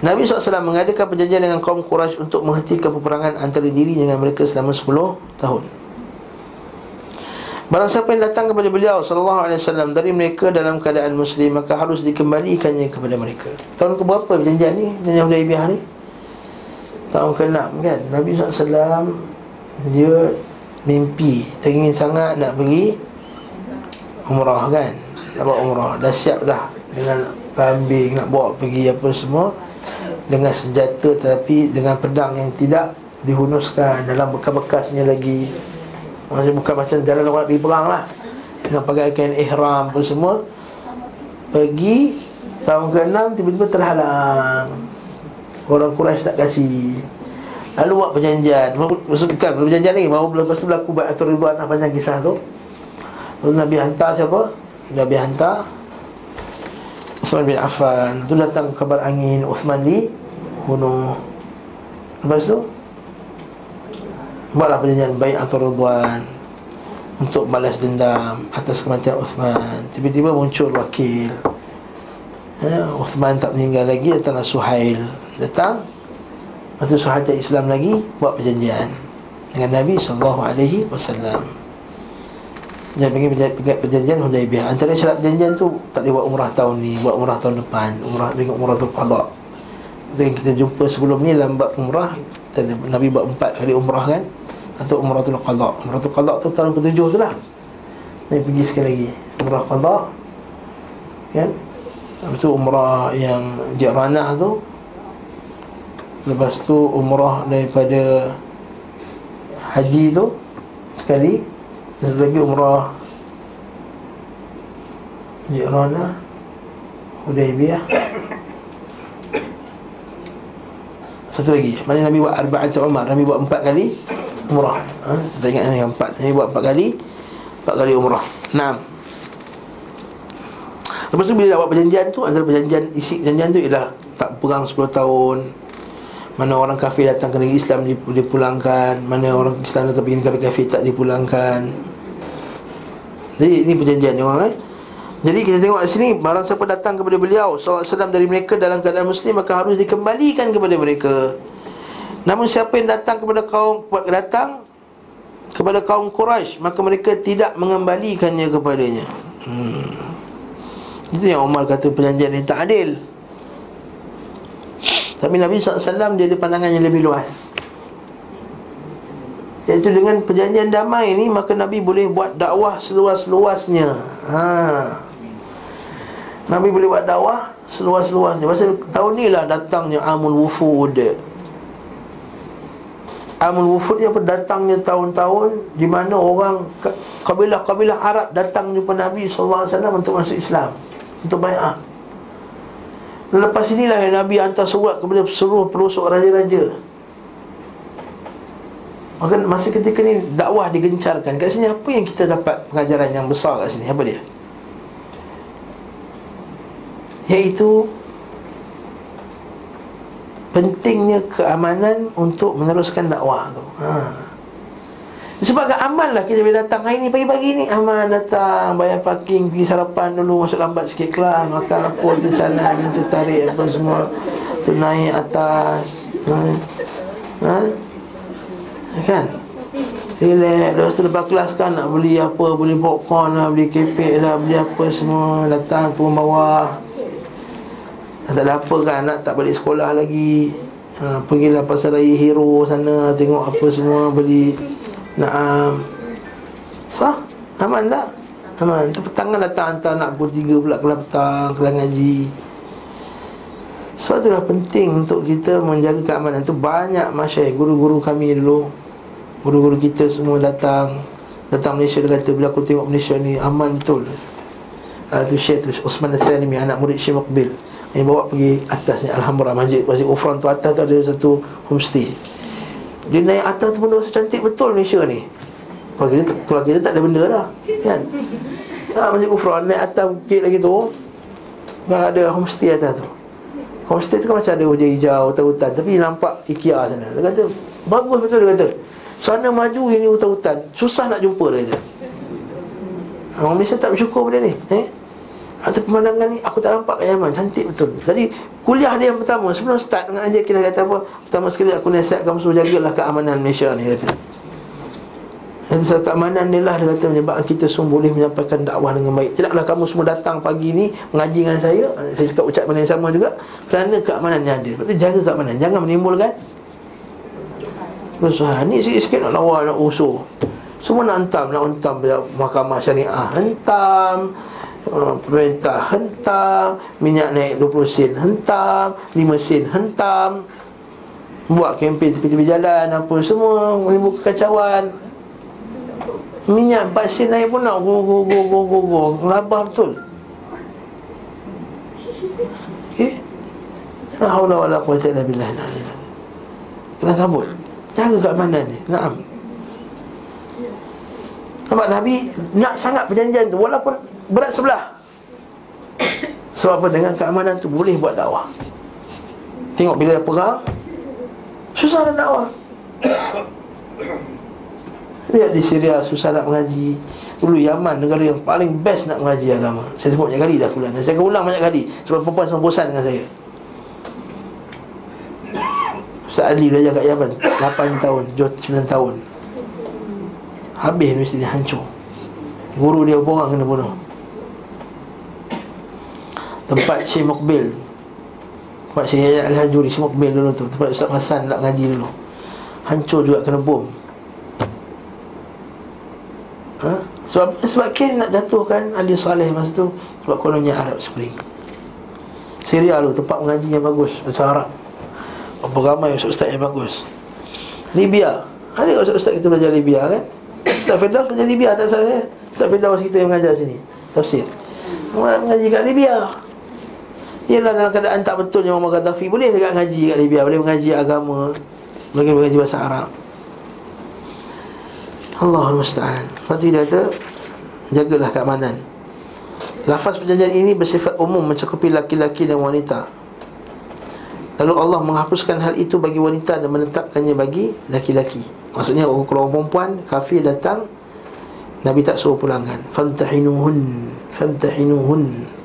Nabi SAW mengadakan perjanjian dengan kaum Quraisy untuk menghentikan peperangan antara diri dengan mereka selama 10 tahun. Barang siapa yang datang kepada beliau sallallahu alaihi wasallam dari mereka dalam keadaan muslim maka harus dikembalikannya kepada mereka. Tahun ke berapa perjanjian ni? Perjanjian Hudaibiyah ni? Tahun ke-6 kan? Nabi SAW dia mimpi teringin sangat nak pergi umrah kan? Nak buat umrah Dah siap dah Dengan kambing Nak bawa pergi apa semua Dengan senjata Tapi dengan pedang yang tidak Dihunuskan Dalam bekas-bekasnya lagi Maksudnya bukan macam jalan orang nak pergi perang lah. Dengan pakai kain ihram apa semua. Pergi Tahun ke-6 tiba-tiba terhalang. Orang Quraisy tak kasih. Lalu buat perjanjian. Bukan perjanjian ni. Baru lepas tu berlaku Baiatul Ridwan lah Panjang kisah tu. Lalu Nabi hantar siapa? Nabi hantar Uthman bin Affan. Tu datang kabar angin Uthman di Bunuh. Lepas tu Buatlah perjanjian Baiatul Ridwan Untuk balas dendam Atas kematian Uthman. Tiba-tiba muncul wakil. Ya, Uthman tak meninggal lagi Datanglah Suhail. Datang. Lepas tu sahabat Islam lagi Buat perjanjian Dengan Nabi SAW Dia pergi perjanjian Hudaibiyah Antara syarat perjanjian tu Tak boleh buat umrah tahun ni Buat umrah tahun depan. Umrah dengan umrah tu qadar Itu kita jumpa sebelum ni Lambat umrah Nabi buat empat kali umrah kan? Atau umrah tu qadar Umrah tu tahun ketujuh tu lah Nabi pergi sekali lagi. Umrah qadar Kan? Lepas tu umrah yang Jiranah tu. Lepas tu umrah daripada Haji tu Sekali. Dan lagi umrah Jirana Hudaibiyah Satu lagi. Maksudnya Nabi buat Arba'at Umar. Nabi buat empat kali Umrah. Ha? Saya ingat ni empat. Nabi buat empat kali Empat kali umrah. Enam Lepas tu bila dah buat perjanjian tu Antara perjanjian Isi perjanjian tu ialah Tak perang 10 tahun. Mana orang kafir datang ke negeri Islam dipulangkan. Mana orang Islam datang pergi negara kafir tak dipulangkan. Jadi ini perjanjian ni orang eh jadi kita tengok di sini Barang siapa datang kepada beliau SAW dari mereka dalam keadaan muslim Maka harus dikembalikan kepada mereka. Namun siapa yang datang kepada kaum Datang Kepada kaum Quraisy Maka mereka tidak mengembalikannya kepadanya. Hmm. Itu yang Umar kata perjanjian ini tak adil. Tapi Nabi SAW dia ada pandangan yang lebih luas. Iaitu dengan perjanjian damai ni Maka Nabi boleh buat dakwah seluas-luasnya. Ha. Nabi boleh buat dakwah seluas-luasnya. Pasal tahun ni lah datangnya Amul Wufud. Amul Wufud yang datangnya tahun-tahun Di mana orang Kabilah-kabilah Arab datang jumpa Nabi SAW Untuk masuk Islam Untuk bayar. Lepas inilah yang Nabi hantar surat kepada seluruh pelosok raja-raja. Maka masa ketika ni dakwah digencarkan Kat sini apa yang kita dapat pengajaran yang besar kat sini? Apa dia? Iaitu Pentingnya keamanan untuk meneruskan dakwah tu. Haa sebab ke amal lah kita boleh datang hari ni. Pagi-pagi ni Amal datang. Bayar parking pergi sarapan dulu masuk lambat sikit kelas makan apa tu sana minta tarik apa semua. Tu naik atas. Ha, ha? kan? Relax. Lepas tu lepas kelas kan Nak beli apa Beli popcorn lah Beli kepek lah Beli apa semua. Datang turun bawah Tak ada apa kan Nak tak balik sekolah lagi. Ha, Pergilah pasal raya hero sana Tengok apa semua Beli Naam. Sah? Aman tak? Aman. Petang kan datang hantar anak pukul tiga pula Kelas petang Kelas ngaji. Sebab itulah penting Untuk kita menjaga keamanan tu. Banyak masyarakat Guru-guru kami dulu. Guru-guru kita semua datang. Datang Malaysia Dia kata Bila aku tengok Malaysia ni Aman betul. Uh, tu Syekh tu Osman Al-Thanimi Anak murid Syekh Mokbil Yang bawa pergi atas ni Alhamdulillah Masjid Masjid Ufran tu atas tu ada satu homestay. Dia naik atas tu pun rasa cantik betul Malaysia ni. Kalau kita, kalau kita tak ada benda dah Kan? Tak macam kufran Naik atas bukit lagi tu Yang ada homestay atas tu. Homestay tu kan macam ada hujan hijau Hutan-hutan Tapi nampak IKEA sana. Dia kata Bagus betul dia kata. Sana maju ini hutan-hutan Susah nak jumpa dia kata. Orang Malaysia tak bersyukur benda ni eh? Atau pemandangan ni aku tak nampak kat Yaman. Cantik betul. Jadi kuliah dia yang pertama. Sebelum start dengan ajar kita kata apa? Pertama sekali aku nasihat kamu semua jagalah keamanan Malaysia ni kata. Jadi soal keamanan ni lah dia kata Menyebabkan kita semua boleh menyampaikan dakwah dengan baik. Tidaklah kamu semua datang pagi ni Mengaji dengan saya. Saya cakap ucap yang sama juga. Kerana keamanan yang ada. Lepas tu jaga keamanan. Jangan menimbulkan. Kerusuhan Ni sikit-sikit nak lawa nak usuh Semua nak hentam Nak hentam mahkamah syariah. Hentam uh, Pemerintah hentam Minyak naik 20 sen hentam 5 sen hentam. Buat kempen tepi-tepi jalan Apa semua Menimbulkan kekacauan Minyak 4 sen naik pun nak go go go go go Labah betul. Okey? La haula wala quwwata illa billah. Kena kabut Jaga keamanan ni? Naam. Nampak Nabi nak sangat perjanjian tu Walaupun berat sebelah. Sebab apa? Dengan keamanan tu Boleh buat dakwah. Tengok bila perang Susah nak dakwah. Lihat di Syria susah nak mengaji. Dulu Yaman negara yang paling best nak mengaji agama. Saya sebut banyak kali dah kuliah Saya akan ulang banyak kali Sebab perempuan semua bosan dengan saya. Ustaz Ali belajar kat Yaman 8 tahun, 9 tahun. Habis universiti hancur. Guru dia orang kena bunuh Tempat Syekh Mokbil Tempat Syekh Yahya Al-Hajuri Syekh Mokbil dulu tu. Tempat Ustaz Hassan nak ngaji dulu. Hancur juga kena bom. Ha? Sebab sebab kes nak jatuhkan Ali Saleh masa tu. Sebab kononnya Arab Spring. Syria tu tempat mengaji yang bagus. Macam Arab. Berapa ramai ustaz-ustaz yang bagus. Libya. Ada ustaz-ustaz kita belajar Libya kan? Ustaz Firdaus belajar Libya tak salah ya Ustaz Firdaus kita yang mengajar sini. Tafsir. Mengaji kat Libya Ialah dalam keadaan tak betul yang Muhammad Gaddafi Boleh dekat ngaji kat Libya Boleh mengaji agama Boleh mengaji bahasa Arab. Allahul Musta'an. Lepas tu dia kata Jagalah keamanan. Lafaz perjanjian ini bersifat umum Mencakupi laki-laki dan wanita. Lalu Allah menghapuskan hal itu bagi wanita Dan menetapkannya bagi laki-laki Maksudnya kalau orang perempuan Kafir datang Nabi tak suruh pulangkan Famtahinuhun Famtahinuhun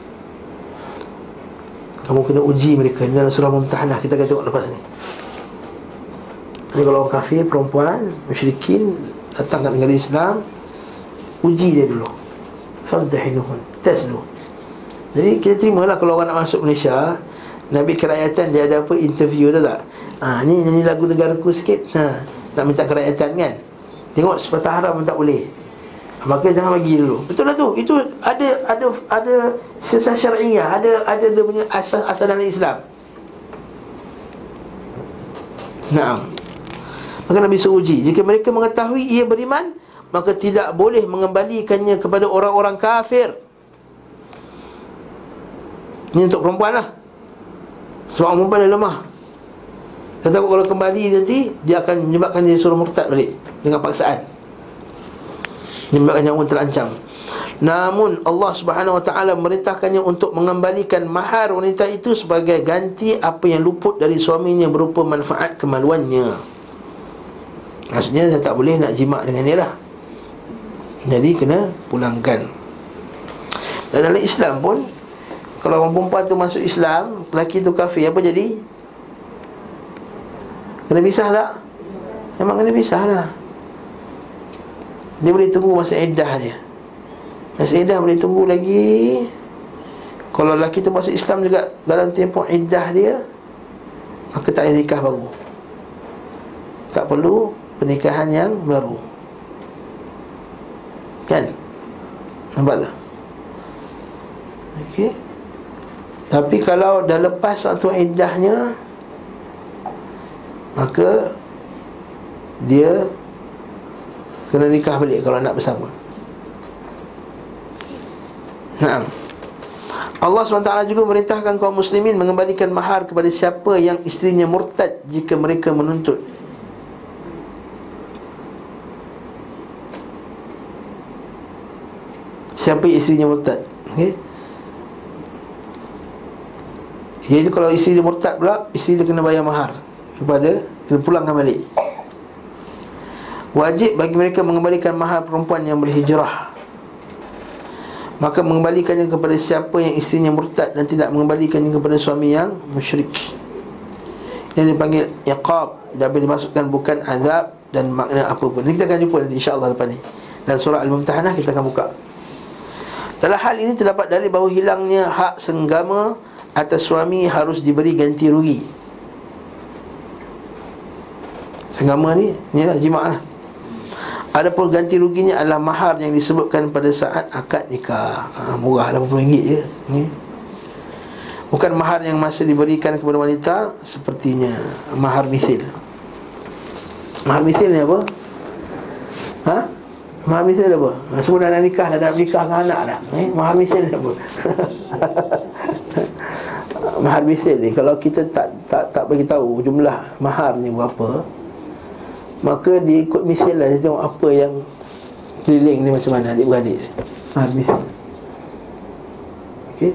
Kamu kena uji mereka. Ini dalam surah Mumtahanah. Kita akan tengok lepas ni. Jadi kalau orang kafir, perempuan, musyrikin Datang ke negara Islam Uji dia dulu. Famtahinuhun Test dulu Jadi kita terimalah kalau orang nak masuk Malaysia Nabi kerakyatan dia ada apa interview tu tak? Ha, ni nyanyi lagu negaraku sikit. Ha, nak minta kerakyatan kan? Tengok sepatah harap pun tak boleh maka jangan bagi dulu. Betul lah tu. Itu ada ada ada sesah syar'iyah ada ada dia punya asas asas dalam Islam. Naam. Maka Nabi suruh uji. Jika mereka mengetahui ia beriman Maka tidak boleh mengembalikannya kepada orang-orang kafir. Ini untuk perempuan lah. Sebab perempuan dia lemah. Dia takut kalau kembali nanti Dia akan menyebabkan dia suruh murtad balik Dengan paksaan Menyebabkan nyawa terancam. Namun Allah subhanahu wa ta'ala Merintahkannya untuk mengembalikan Mahar wanita itu sebagai ganti Apa yang luput dari suaminya Berupa manfaat kemaluannya. Maksudnya dia tak boleh nak jimat dengan dia lah. Jadi kena pulangkan. Dan dalam Islam pun kalau orang perempuan tu masuk Islam Lelaki tu kafir Apa jadi? Kena pisah tak? Memang kena pisah lah Dia boleh tunggu masa edah dia. Masa edah boleh tunggu lagi. Kalau lelaki tu masuk Islam juga Dalam tempoh edah dia Maka tak ada nikah baru. Tak perlu pernikahan yang baru. Kan? Nampak tak? Okey. Tapi kalau dah lepas waktu iddahnya Maka Dia Kena nikah balik kalau nak bersama. Nah Allah SWT juga merintahkan kaum muslimin Mengembalikan mahar kepada siapa yang isterinya murtad Jika mereka menuntut. Siapa isterinya murtad? Okay Iaitu kalau isteri dia murtad pula Isteri dia kena bayar mahar Kepada Kena pulangkan balik Wajib bagi mereka mengembalikan mahar perempuan yang berhijrah. Maka mengembalikannya kepada siapa yang isterinya murtad Dan tidak mengembalikannya kepada suami yang musyrik. Yang dipanggil iqab Dan dimasukkan bukan azab Dan makna apa pun. Ini kita akan jumpa nanti insyaAllah lepas ni. Dan surah Al-Mumtahanah kita akan buka. Dalam hal ini terdapat dari bahawa hilangnya hak senggama atas suami harus diberi ganti rugi. Senggama ni Ni lah jimat lah Adapun ganti ruginya adalah mahar yang disebutkan pada saat akad nikah ha, Murah RM80 je ni. Bukan mahar yang masih diberikan kepada wanita Sepertinya mahar misil Mahar misil ni apa? Ha? Mahar misil apa? Ha, semua dah nak nikah, dah nak nikah dengan anak dah eh? Mahar misil apa? mahar misil ni Kalau kita tak tak tak bagi tahu jumlah mahar ni berapa Maka dia ikut misil lah. Dia tengok apa yang Keliling ni macam mana adik-beradik. Mahar misil. Okey.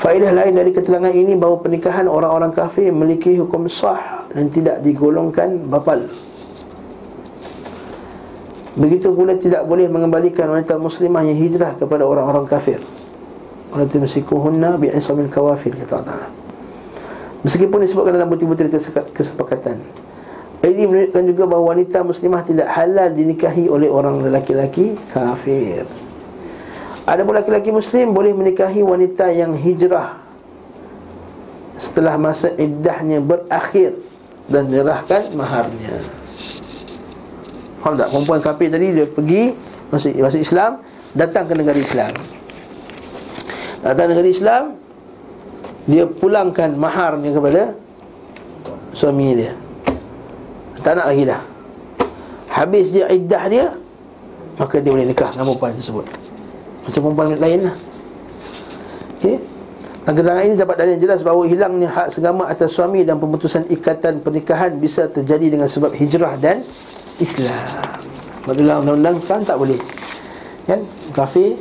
Faedah lain dari keterangan ini bahawa pernikahan orang-orang kafir memiliki hukum sah dan tidak digolongkan batal. Begitu pula tidak boleh mengembalikan wanita muslimah yang hijrah kepada orang-orang kafir. Wanita musikuhunna bi'isamil kawafir kata Allah Meskipun disebutkan dalam butir-butir kesepakatan. Ini menunjukkan juga bahawa wanita muslimah tidak halal dinikahi oleh orang lelaki-lelaki kafir. Ada pun lelaki muslim boleh menikahi wanita yang hijrah Setelah masa iddahnya berakhir Dan menyerahkan maharnya Faham tak? Perempuan kafir tadi dia pergi masuk Islam Datang ke negara Islam Datang ke negara Islam Dia pulangkan maharnya kepada Suami dia Tak nak lagi dah Habis dia iddah dia Maka dia boleh nikah dengan perempuan tersebut macam perempuan lain lah Okey dan keterangan ini dapat dalil jelas bahawa hilangnya hak segama atas suami dan pemutusan ikatan pernikahan bisa terjadi dengan sebab hijrah dan Islam. Sebab undang-undang sekarang tak boleh. Kan? Kafir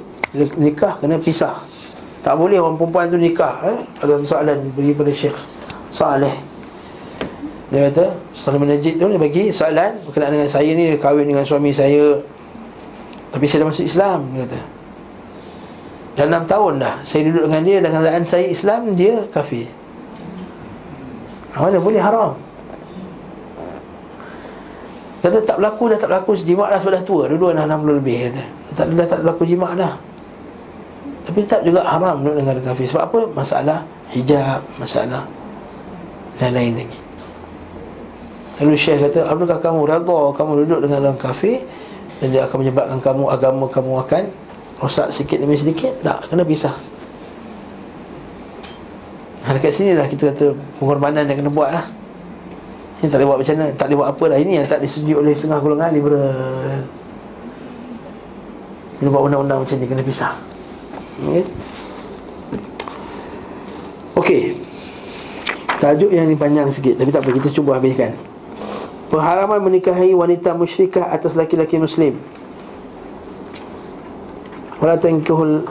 nikah kena pisah. Tak boleh orang perempuan tu nikah. Eh? Ada soalan beri pada Syekh Saleh. Dia kata, Salam Najib tu dia bagi soalan berkenaan dengan saya ni kahwin dengan suami saya. Tapi saya dah masuk Islam, dia kata. Dah enam tahun dah Saya duduk dengan dia Dengan keadaan saya Islam Dia kafir Mana boleh haram Kata tak berlaku dah tak berlaku Jimat dah sebab dah tua Dua-dua dah 60 lebih kata. Tak, dah tak berlaku jimat dah Tapi tak juga haram Duduk dengan kafir. Sebab apa? Masalah hijab Masalah Dan lain lagi. Lalu Syekh kata Apakah kamu rada Kamu duduk dengan orang kafir Dan dia akan menyebabkan kamu Agama kamu akan rosak sikit demi sedikit? Tak kena pisah. Ha, dekat sini lah kita kata pengorbanan yang kena buat lah ini tak boleh buat macam mana? Tak boleh buat apa lah. Ini yang tak disetujui oleh setengah golongan liberal. Kena buat undang-undang macam ni kena pisah okay. Okey. Tajuk yang ni panjang sikit Tapi tak apa kita cuba habiskan Pengharaman menikahi wanita musyrikah atas laki-laki muslim wala tankihul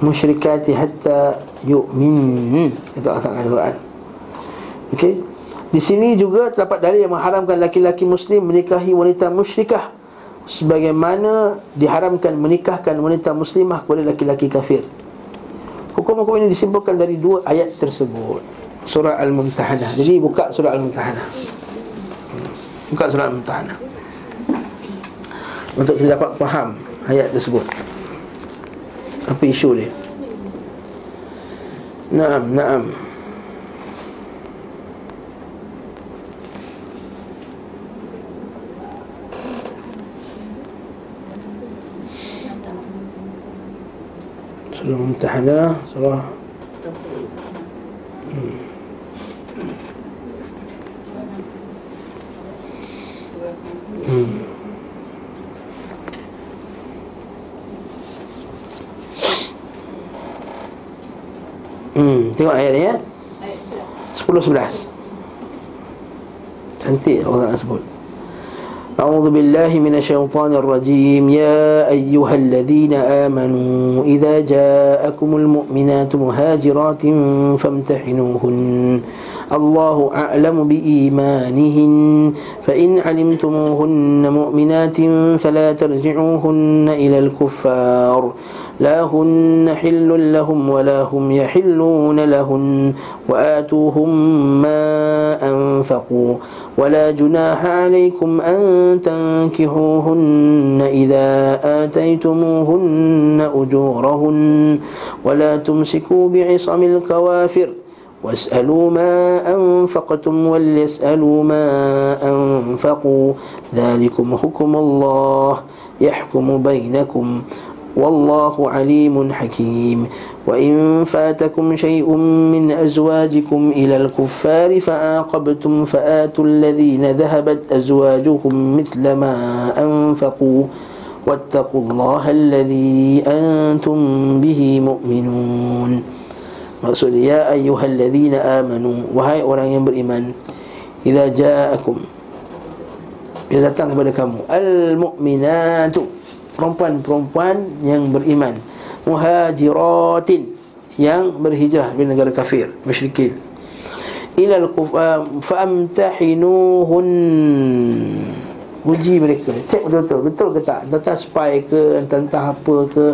musyrikati hatta yu'min Allah Taala Al-Quran. Okey. Di sini juga terdapat dalil yang mengharamkan laki-laki muslim menikahi wanita musyrikah sebagaimana diharamkan menikahkan wanita muslimah kepada laki-laki kafir. Hukum-hukum ini disimpulkan dari dua ayat tersebut. Surah Al-Mumtahanah. Jadi buka surah Al-Mumtahanah. Buka surah Al-Mumtahanah. Untuk kita dapat faham ayat tersebut Apa isu dia Naam, naam Surah Mumtahanah Surah hmm. Hmm. Hmm, tengok ayat ni ya. 10 11. Cantik Allah nak sebut. أعوذ بالله من الشيطان الرجيم. يا أيها الذين آمنوا إذا جاءكم المؤمنات مهاجرات فامتحنوهن. الله أعلم بإيمانهن. فإن علمتموهن مؤمنات فلا ترجعوهن إلى الكفار. لا هن حل لهم ولا هم يحلون لهن. وآتوهم ما أنفقوا. ولا جناح عليكم أن تنكحوهن إذا آتيتموهن أجورهن. ولا تمسكوا بعصم الكوافر. واسألوا ما أنفقتم وليسألوا ما أنفقوا. ذلكم حكم الله يحكم بينكم. والله عليم حكيم. وإن فاتكم شيء من أزواجكم إلى الكفار فآقبتم فآتوا الذين ذهبت أزواجهم مثل ما أنفقوا. واتقوا الله الذي أنتم به مؤمنون. Maksud ya ayyuhalladzina amanu wahai orang yang beriman idza ja'akum bila datang kepada kamu al mu'minatu perempuan-perempuan yang beriman muhajiratin yang berhijrah dari negara kafir musyrikin. Ila al kufar famtahinuhun uji mereka. Cek betul-betul. Betul ke tak? Datang spy ke entah-entah apa ke.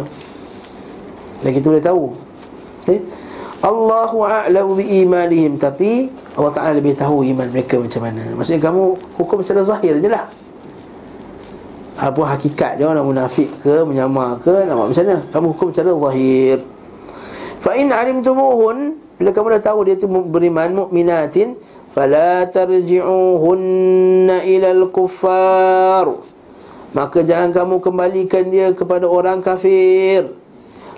Dan kita boleh tahu. Okay? Allahu a'lamu bi imanihim tapi Allah Taala lebih tahu iman mereka macam mana. Maksudnya kamu hukum secara zahir je lah. Apa hakikat dia orang munafik ke, menyamar ke, nak macam mana? Kamu hukum secara zahir. Fa in alimtumuhun bila kamu dah tahu dia tu beriman mukminatin fala tarji'uhunna ila al-kuffar. Maka jangan kamu kembalikan dia kepada orang kafir.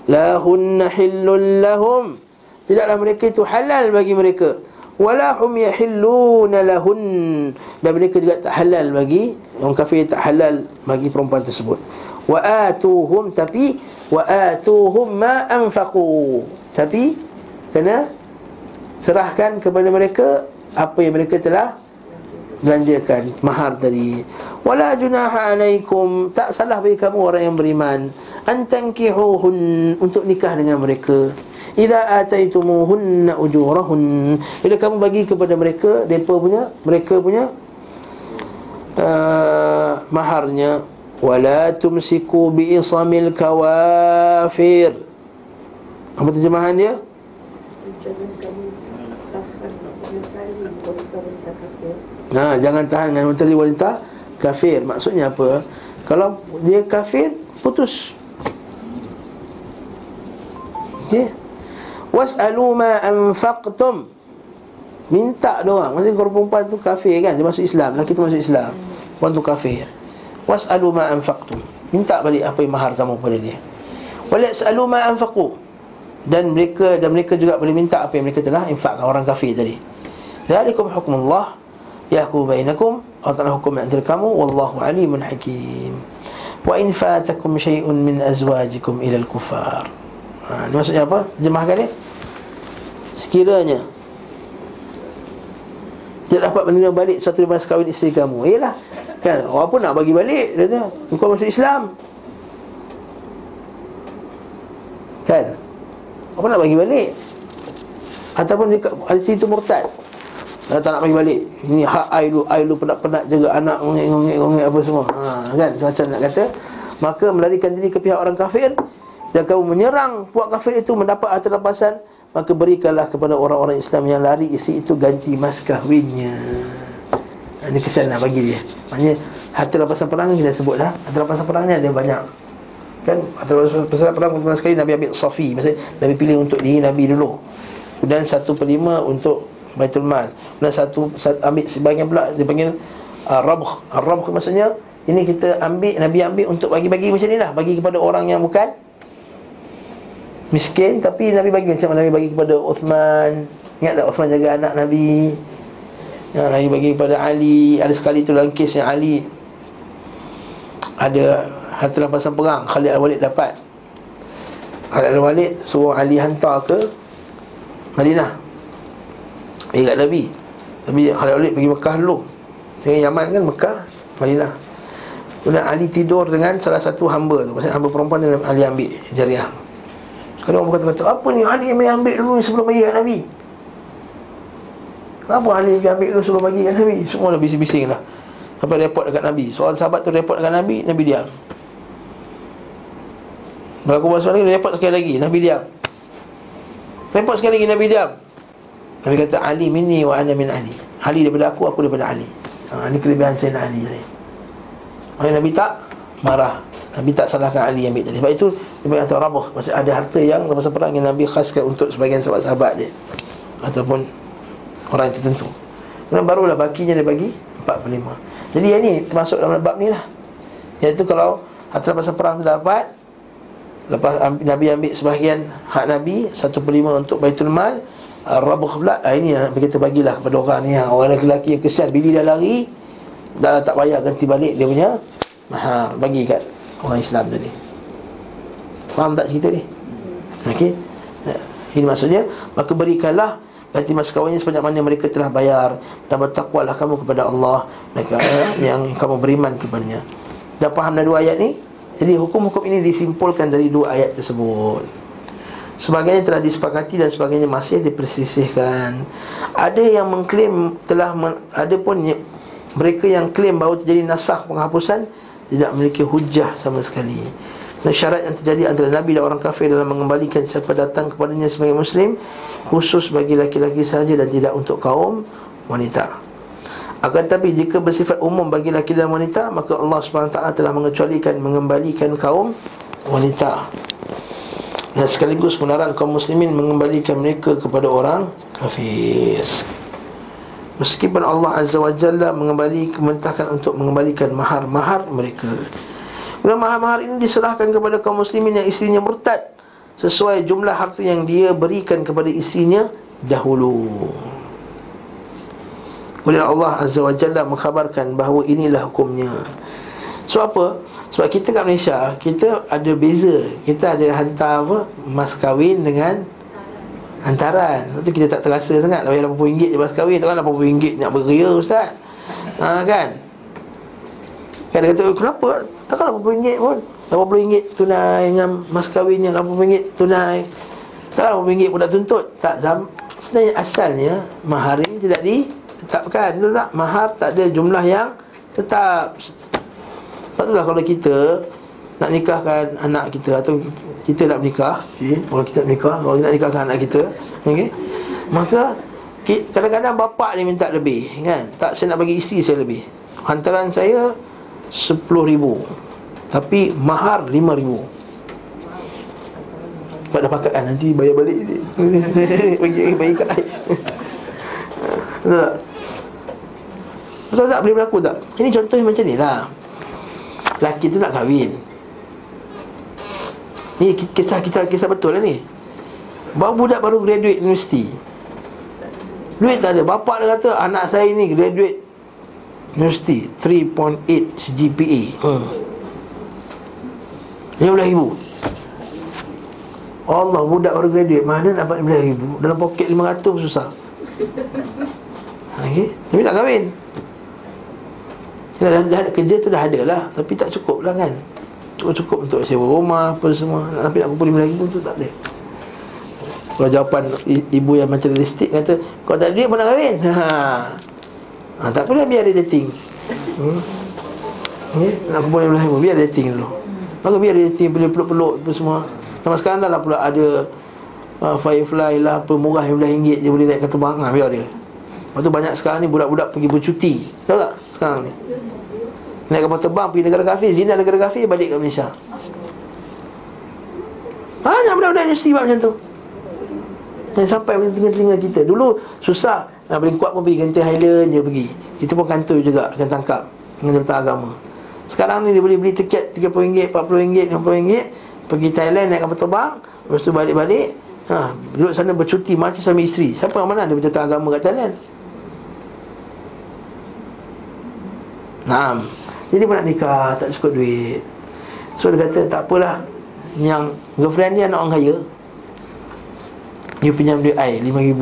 La hunna hillul lahum Tidaklah mereka itu halal bagi mereka. Wala hum yahilluna lahun. Dan mereka juga tak halal bagi Orang kafir tak halal bagi perempuan tersebut. Wa atuhum tapi Wa atuhum ma anfaqu. Tapi Kena Serahkan kepada mereka Apa yang mereka telah Belanjakan. Mahar tadi. Wala junaha alaikum. Tak salah bagi kamu orang yang beriman. Antankihuhun Untuk nikah dengan mereka Idza ataitumuhunna ujurahun bila kamu bagi kepada mereka depa punya mereka punya uh, maharnya wala tumsiku bi isamil kawafir apa terjemahan dia Nah, jangan tahan dengan menteri wanita kafir. Maksudnya apa? Kalau dia kafir, putus. Okey. Was'alu ma anfaqtum. Minta doang. Maksudnya kalau perempuan tu kafir kan Dia masuk Islam Lelaki tu masuk Islam Perempuan tu kafir. Was'alu ma anfaqtum. Minta balik apa yang mahar kamu pada dia. Walas'alu ma anfaqu. Dan mereka dan mereka juga boleh minta Apa yang mereka telah infakkan orang kafir tadi. Zalikum hukmullah. Yahkum bainakum. Allah Ta'ala hukum antara kamu. Wallahu alimun hakim. Wa in fatakum syai'un min azwajikum ilal kufar ha, maksudnya apa? Jemahkan dia Sekiranya Tidak dapat menerima balik Satu daripada sekawin isteri kamu. Yalah Kan? Apa nak bagi balik Dia kata Kau masuk Islam. Kan? Apa nak bagi balik. Ataupun dia, isteri itu murtad. Dia tak nak bagi balik. Ini hak I dulu I dulu penat-penat jaga anak Ngengek-ngengek apa semua. Ha, Kan? Macam nak kata Maka melarikan diri ke pihak orang kafir dan kamu menyerang puak kafir itu mendapat harta rampasan maka berikanlah kepada orang-orang Islam yang lari isi itu ganti mas kahwinnya. Ini kesan nak bagi dia. Maknanya harta rampasan perang kita sebut dah. Harta rampasan perang ni ada banyak. Kan? Harta rampasan perang pertama sekali Nabi ambil Safi. Maksudnya Nabi pilih untuk diri Nabi dulu. Dan satu per lima untuk Baitul Mal. Dan satu, ambil sebagian pula dia panggil uh, Rabh. Rabh maksudnya ini kita ambil Nabi ambil untuk bagi-bagi macam ni lah. Bagi kepada orang yang bukan miskin tapi Nabi bagi macam Nabi bagi kepada Uthman. Ingat tak Uthman jaga anak Nabi? Ya, Nabi bagi kepada Ali. Ada sekali tu dalam kes yang Ali ada harta rampasan perang. Khalid Al-Walid dapat. Khalid Al-Walid suruh Ali hantar ke Madinah. Ingat Nabi. Tapi Khalid Al-Walid pergi Mekah dulu. Jangan Yaman kan Mekah Madinah. Kemudian Ali tidur dengan salah satu hamba tu. Maksudnya hamba perempuan tu Ali ambil jariah kalau orang kata-kata Apa ni? Ali yang ambil dulu sebelum bagi Nabi. Kenapa Ali yang ambil dulu sebelum bagi Nabi? Semua dah bising-bising lah Sampai report dekat Nabi. Soalan sahabat tu report dekat Nabi Nabi diam. Berlaku masa lagi Report sekali lagi Nabi diam. Report sekali lagi Nabi diam. Nabi kata Ali minni wa ana min Ali. Ali daripada aku Aku daripada Ali. Ha, Ini kelebihan saya Ali tadi Nabi tak marah Nabi tak salahkan Ali yang ambil tadi. Sebab itu Dia kata Rabah. Maksud ada harta yang Masa perang yang Nabi khaskan Untuk sebagian sahabat-sahabat dia. Ataupun orang tertentu. Kemudian barulah bakinya dia bagi 45 Jadi yang ni termasuk dalam bab ni lah. Iaitu kalau harta pasal perang tu dapat Lepas Nabi ambil sebahagian hak Nabi Satu per lima untuk Baitul Mal Rabuh pula. Ah, Ini yang kita bagilah kepada orang ni. Orang lelaki yang kesian Bili dah lari Dah tak payah ganti balik dia punya Mahar. Bagi kat orang Islam tadi. Faham tak cerita ni? Okey. Ya, Ini maksudnya Maka berikanlah Ganti mas kawinnya sebanyak mana mereka telah bayar Dan bertakwalah kamu kepada Allah Yang kamu beriman kepadanya. Dah faham dah dua ayat ni? Jadi hukum-hukum ini disimpulkan dari dua ayat tersebut. Sebagainya telah disepakati dan sebagainya masih dipersisihkan. Ada yang mengklaim telah men, Ada pun mereka yang klaim bahawa terjadi nasah penghapusan Tidak memiliki hujah sama sekali dan syarat yang terjadi antara Nabi dan orang kafir dalam mengembalikan siapa datang kepadanya sebagai Muslim khusus bagi laki-laki sahaja dan tidak untuk kaum wanita. Akan tetapi jika bersifat umum bagi laki dan wanita maka Allah SWT telah mengecualikan mengembalikan kaum wanita. Dan sekaligus melarang kaum muslimin mengembalikan mereka kepada orang kafir. Meskipun Allah Azza wa Jalla mengembali kementahkan untuk mengembalikan mahar-mahar mereka. Kemudian mahar-mahar ini diserahkan kepada kaum muslimin yang istrinya murtad sesuai jumlah harta yang dia berikan kepada isinya dahulu. Kemudian Allah Azza wa Jalla mengkhabarkan bahawa inilah hukumnya. Sebab apa? Sebab kita kat Malaysia, kita ada beza. Kita ada hantar apa? Mas kahwin dengan hantaran. Itu kita tak terasa sangat. Bayar RM80 je mas kahwin. Tak kan RM80 nak beria Ustaz. Ha, kan? Kan dia kata, kenapa? Takkan RM80 pun. RM80 tunai dengan mas kahwin yang RM80 tunai Tak RM80 pun dah tuntut Tak zam Sebenarnya asalnya Mahar ini tidak ditetapkan Betul tak? Mahar tak ada jumlah yang tetap Sebab itulah kalau kita Nak nikahkan anak kita Atau kita nak menikah okay. Kalau kita nak nikah Kalau kita nak nikahkan anak kita okay. Maka Kadang-kadang bapak ni minta lebih kan? Tak saya nak bagi isteri saya lebih Hantaran saya RM10,000 tapi mahar lima ribu Sebab dah pakat kan Nanti bayar balik Bagi bagi kat air Betul tak? Betul tak? Boleh berlaku tak? Ini contoh macam ni lah Laki tu nak kahwin Ni kisah kita kisah betul lah ni. Bawa budak baru graduate universiti Duit tak ada. Bapak dia kata Anak saya ni graduate Universiti 3.8 GPA hmm. RM15,000 Allah budak baru graduate Mana dapat RM15,000 Dalam poket RM500 pun susah. Okay. Tapi nak kahwin. Dah, dah, dah, Kerja tu dah ada lah Tapi tak cukup lah kan Cukup-cukup untuk sewa rumah Apa semua Tapi nak kumpul RM5,000 tu tak boleh Kalau jawapan ibu yang macam realistik Kata Kau tak ada duit pun nak kahwin ha. ha. Tak apa biar dia dating hmm. okay. Nak kumpul RM5,000 Biar dia dating dulu Maka biar dia tim peluk-peluk apa semua Sama sekarang dah lah pula ada uh, Firefly lah apa murah RM15 je boleh naik ke terbang ha, Biar dia Lepas tu banyak sekarang ni budak-budak pergi bercuti Tahu tak sekarang ni Naik kapal terbang pergi negara kafir Zina negara kafir balik ke Malaysia. Banyak budak-budak universiti buat macam tu. Yang sampai macam telinga-telinga kita. Dulu susah Nak beri kuat pun pergi Genting Highland je pergi. Itu pun kantor juga akan tangkap Dengan jabatan agama. Sekarang ni dia boleh beli tiket RM30, RM40, RM50 Pergi Thailand naik kapal terbang Lepas tu balik-balik. Ha, Duduk sana bercuti macam suami isteri. Siapa yang mana dia bercakap agama kat Thailand. Nah, Jadi pun nak nikah Tak cukup duit So dia kata tak apalah Yang girlfriend dia anak orang kaya Dia pinjam duit air RM5,000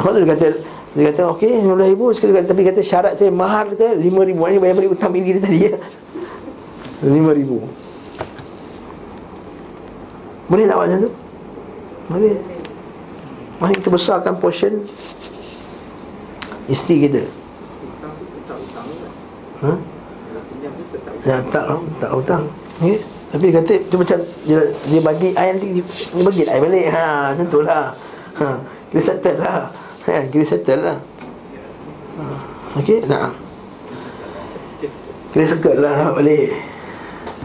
Lepas tu dia kata dia kata okey RM15,000 sekali tapi kata syarat saya mahar kata RM5,000 ni bayar balik hutang bini dia tadi ya. RM5,000. Boleh tak macam tu? Boleh. Mari kita besarkan portion isteri kita. Ha? Ya, tak tak hutang. Okay? Tapi dia kata dia macam dia, dia bagi air nanti dia, bagi air balik. Ha, macam tu lah. Ha, dia settle lah. Kan kira settle lah ha. Okey, nak Kira settle lah balik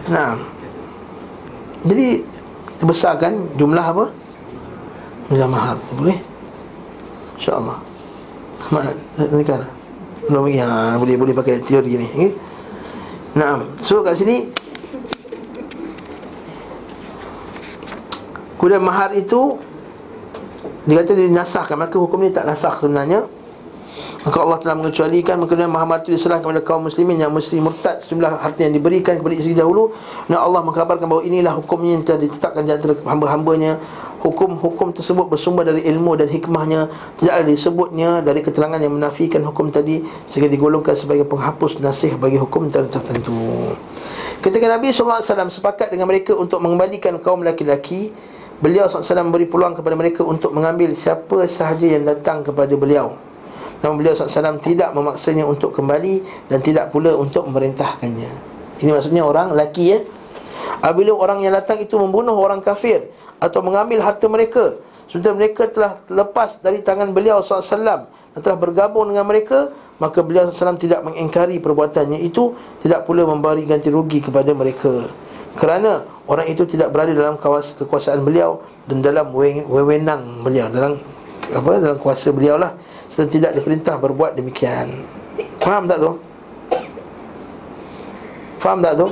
Nah Jadi Terbesarkan jumlah apa Beliau mahar Boleh? InsyaAllah Mak, nikah lah Belum lagi, ha, boleh, boleh pakai teori ni okay? Nah, so kat sini Kemudian mahar itu Dia kata dia nasahkan. Maka hukum ni tak nasah sebenarnya. Maka Allah telah mengecualikan kemudian mahar itu diserahkan kepada kaum muslimin Yang muslim murtad. Sejumlah harta yang diberikan kepada isteri dahulu. Dan Allah mengkabarkan bahawa inilah hukumnya Yang telah ditetapkan di antara hamba-hambanya Hukum-hukum tersebut bersumber dari ilmu dan hikmahnya. Tidak ada disebutnya dari keterangan yang menafikan hukum tadi Sehingga digolongkan sebagai penghapus nasih bagi hukum tertentu. Ketika Nabi SAW sepakat dengan mereka untuk mengembalikan kaum laki-laki Beliau SAW memberi peluang kepada mereka untuk mengambil siapa sahaja yang datang kepada beliau. Namun beliau SAW tidak memaksanya untuk kembali Dan tidak pula untuk memerintahkannya. Ini maksudnya orang lelaki ya. Apabila orang yang datang itu membunuh orang kafir Atau mengambil harta mereka. Sementara mereka telah lepas dari tangan beliau SAW Dan telah bergabung dengan mereka Maka beliau SAW tidak mengingkari perbuatannya itu Tidak pula memberi ganti rugi kepada mereka. Kerana orang itu tidak berada dalam kawas kekuasaan beliau dan dalam wewenang beliau dalam apa dalam kuasa beliau lah. Serta tidak diperintah berbuat demikian. Faham tak tu? Faham tak tu?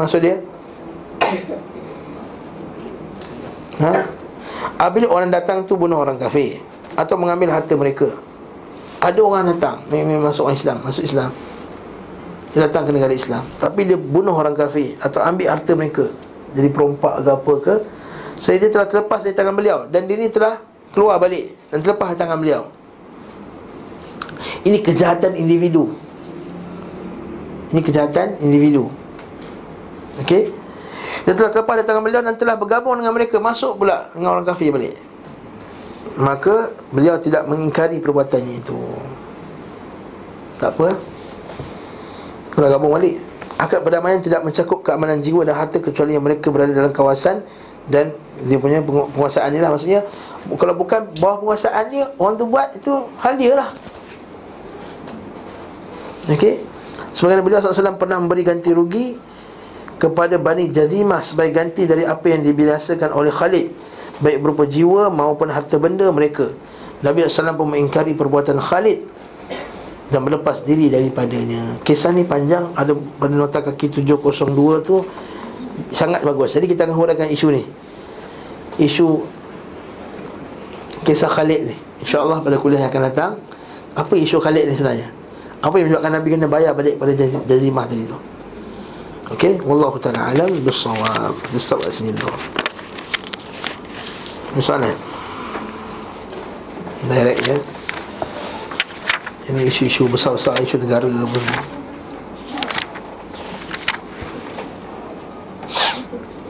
Maksud dia ha? Apabila orang datang tu bunuh orang kafir atau mengambil harta mereka. Ada orang datang memang masuk Islam masuk Islam. Dia datang ke negara Islam Tapi dia bunuh orang kafir Atau ambil harta mereka. Jadi perompak ke apa ke Saya dia telah terlepas dari tangan beliau Dan dia ni telah keluar balik Dan terlepas dari tangan beliau. Ini kejahatan individu. Ini kejahatan individu. Okey Dia telah terlepas dari tangan beliau Dan telah bergabung dengan mereka. Masuk pula dengan orang kafir balik. Maka beliau tidak mengingkari perbuatannya itu. Tak apa Kena gabung balik. Akad perdamaian tidak mencakup keamanan jiwa dan harta Kecuali yang mereka berada dalam kawasan Dan dia punya penguasaan ni lah. Maksudnya Kalau bukan bawah penguasaan dia Orang tu buat itu hal dia lah. Okey? Sebagaimana beliau SAW pernah memberi ganti rugi Kepada Bani Jazimah Sebagai ganti dari apa yang dibinasakan oleh Khalid Baik berupa jiwa maupun harta benda mereka Nabi SAW pun mengingkari perbuatan Khalid dan berlepas diri daripadanya. Kisah ni panjang ada pada nota kaki 702 tu sangat bagus. Jadi kita akan huraikan isu ni. Isu kisah Khalid ni. Insya-Allah pada kuliah yang akan datang apa isu Khalid ni sebenarnya? Apa yang menyebabkan Nabi kena bayar balik pada jazimah tadi tu? Okey, wallahu taala alam bisawab. Kat sini dulu. Misalnya Direct ya ini isu-isu besar-besar isu negara pun